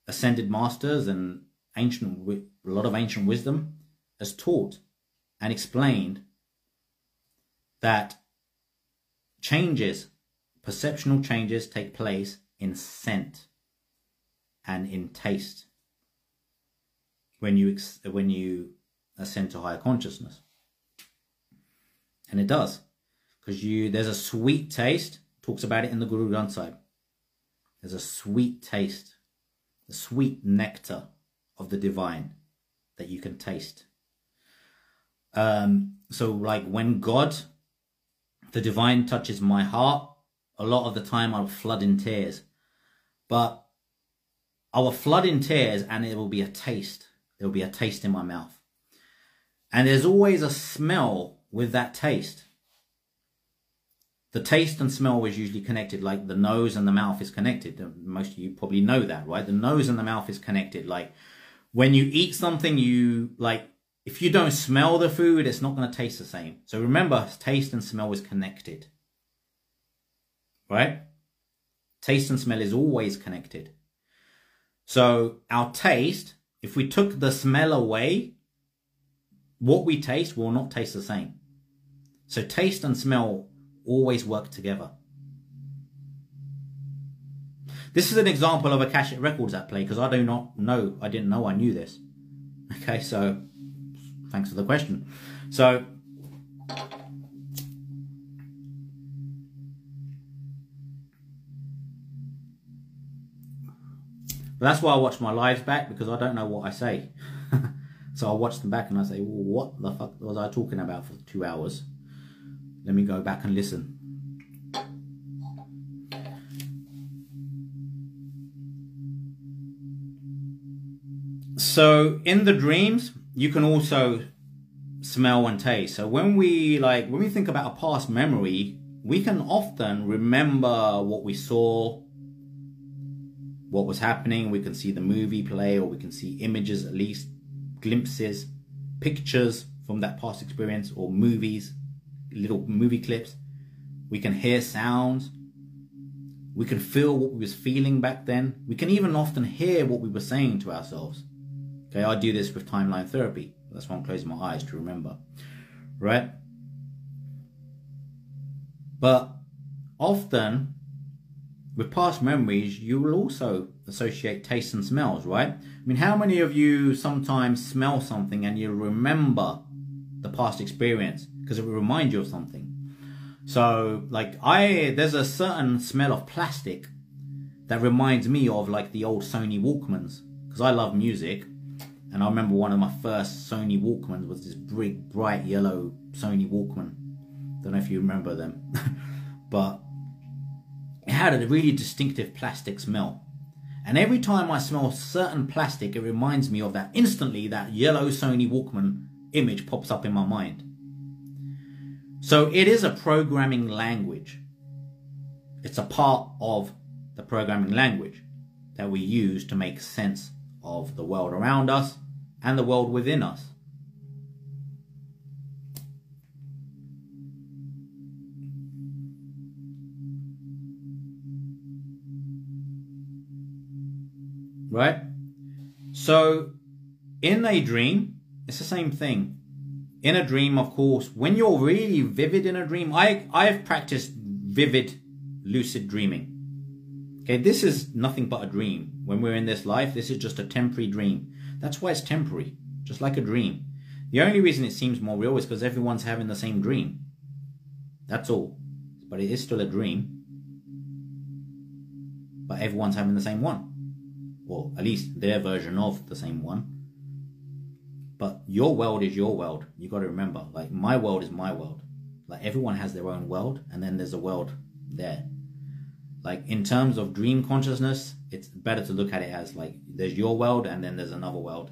A: ascended masters and ancient a lot of ancient wisdom has taught and explained that changes, perceptual changes take place in scent and in taste when you when you ascend to higher consciousness. And it does. Because you there's a sweet taste, talks about it in the Guru Granth Sahib. There's a sweet taste, the sweet nectar of the divine that you can taste. Um, so like when God, the divine touches my heart, a lot of the time I'll flood in tears. But I will flood in tears and it will be a taste. There will be a taste in my mouth. And there's always a smell with that taste. The taste and smell is usually connected, like the nose and the mouth is connected. Most of you probably know that, right? The nose and the mouth is connected. Like when you eat something, you like, if you don't smell the food, it's not going to taste the same. So remember, taste and smell is connected. Right? Taste and smell is always connected. So our taste, if we took the smell away, what we taste will not taste the same. So taste and smell always work together. This is an example of Akashic Records at play because I do not know, I didn't know I knew this. Okay, so thanks for the question. So, that's why I watch my lives back because I don't know what I say. so I watch them back and I say, well, what the fuck was I talking about for two hours? Let me go back and listen. So in the dreams, you can also smell and taste. So when we like when we think about a past memory, we can often remember what we saw, what was happening. We can see the movie play, or we can see images at least, glimpses, pictures from that past experience, or movies, little movie clips. We can hear sounds. We can feel what we was feeling back then. We can even often hear what we were saying to ourselves. Okay, I do this with timeline therapy. That's why I'm closing my eyes to remember. Right? But often with past memories, you will also associate tastes and smells, right? I mean, how many of you sometimes smell something and you remember the past experience because it will remind you of something? So, like, I, there's a certain smell of plastic that reminds me of like the old Sony Walkmans because I love music. And I remember one of my first Sony Walkmans was this big, bright yellow Sony Walkman. Don't know if you remember them, but it had a really distinctive plastic smell. And every time I smell certain plastic, it reminds me of that instantly, that yellow Sony Walkman image pops up in my mind. So it is a programming language. It's a part of the programming language that we use to make sense of the world around us and the world within us. right? So in a dream, it's the same thing. In a dream, of course, when you're really vivid in a dream, I, I've practiced vivid lucid dreaming. Okay, this is nothing but a dream. When we're in this life, this is just a temporary dream. That's why it's temporary, just like a dream. The only reason it seems more real is because everyone's having the same dream. That's all. But it is still a dream. But everyone's having the same one or at least their version of the same one. But your world is your world. You got to remember, like my world is my world. Like everyone has their own world, and then there's a world there. Like in terms of dream consciousness, it's better to look at it as like there's your world, and then there's another world,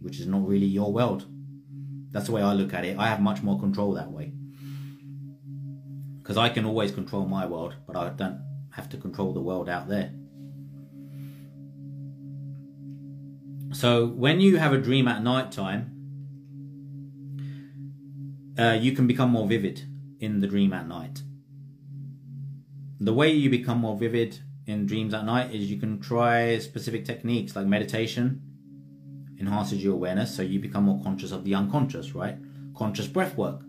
A: which is not really your world. That's the way I look at it. I have much more control that way. Because I can always control my world, but I don't have to control the world out there. So when you have a dream at night time, uh, you can become more vivid in the dream at night. The way you become more vivid in dreams at night is you can try specific techniques like meditation enhances your awareness so you become more conscious of the unconscious, right? Conscious breath work.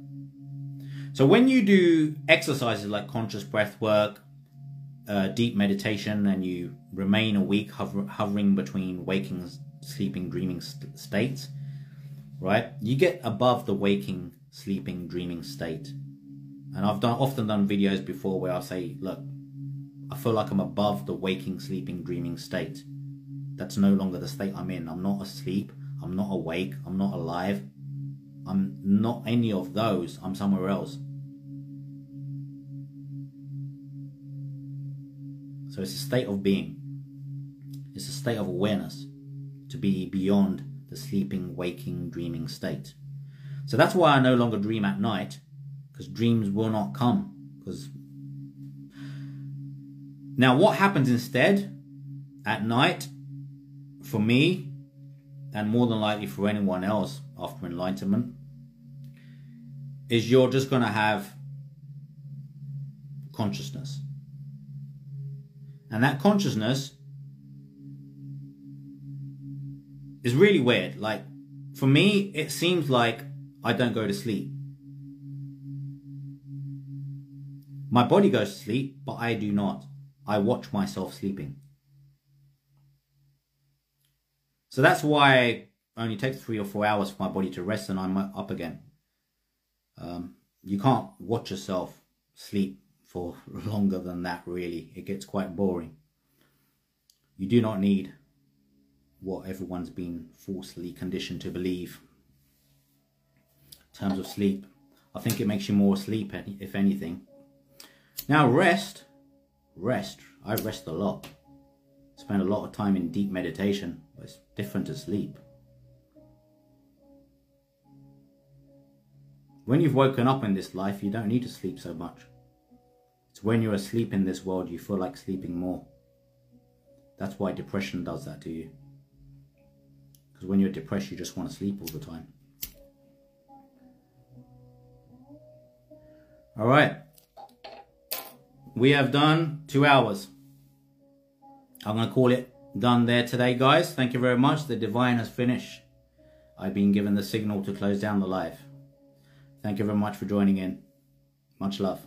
A: So when you do exercises like conscious breath work, uh, deep meditation, and you remain awake, hover- hovering between waking sleeping, dreaming st- states, right? You get above the waking, sleeping, dreaming state. And I've done often done videos before where I say, look, I feel like I'm above the waking, sleeping, dreaming state. That's no longer the state I'm in. I'm not asleep. I'm not awake. I'm not alive. I'm not any of those. I'm somewhere else. So it's a state of being. It's a state of awareness to be beyond the sleeping, waking, dreaming state. So that's why I no longer dream at night, because dreams will not come. Because now, what happens instead at night for me, and more than likely for anyone else after enlightenment, is you're just going to have consciousness. And that consciousness is really weird. Like, for me, it seems like I don't go to sleep. My body goes to sleep, but I do not. I watch myself sleeping. So that's why it only takes three or four hours for my body to rest and I'm up again. Um, you can't watch yourself sleep for longer than that, really. It gets quite boring. You do not need what everyone's been falsely conditioned to believe. In terms of sleep, I think it makes you more asleep, if anything. Now, rest, rest. I rest a lot. Spend a lot of time in deep meditation, but it's different to sleep. When you've woken up in this life, you don't need to sleep so much. It's when you're asleep in this world you feel like sleeping more. That's why depression does that to you. Because when you're depressed, you just want to sleep all the time. All right. We have done two hours. I'm going to call it done there today, guys. Thank you very much. The divine has finished. I've been given the signal to close down the live. Thank you very much for joining in. Much love.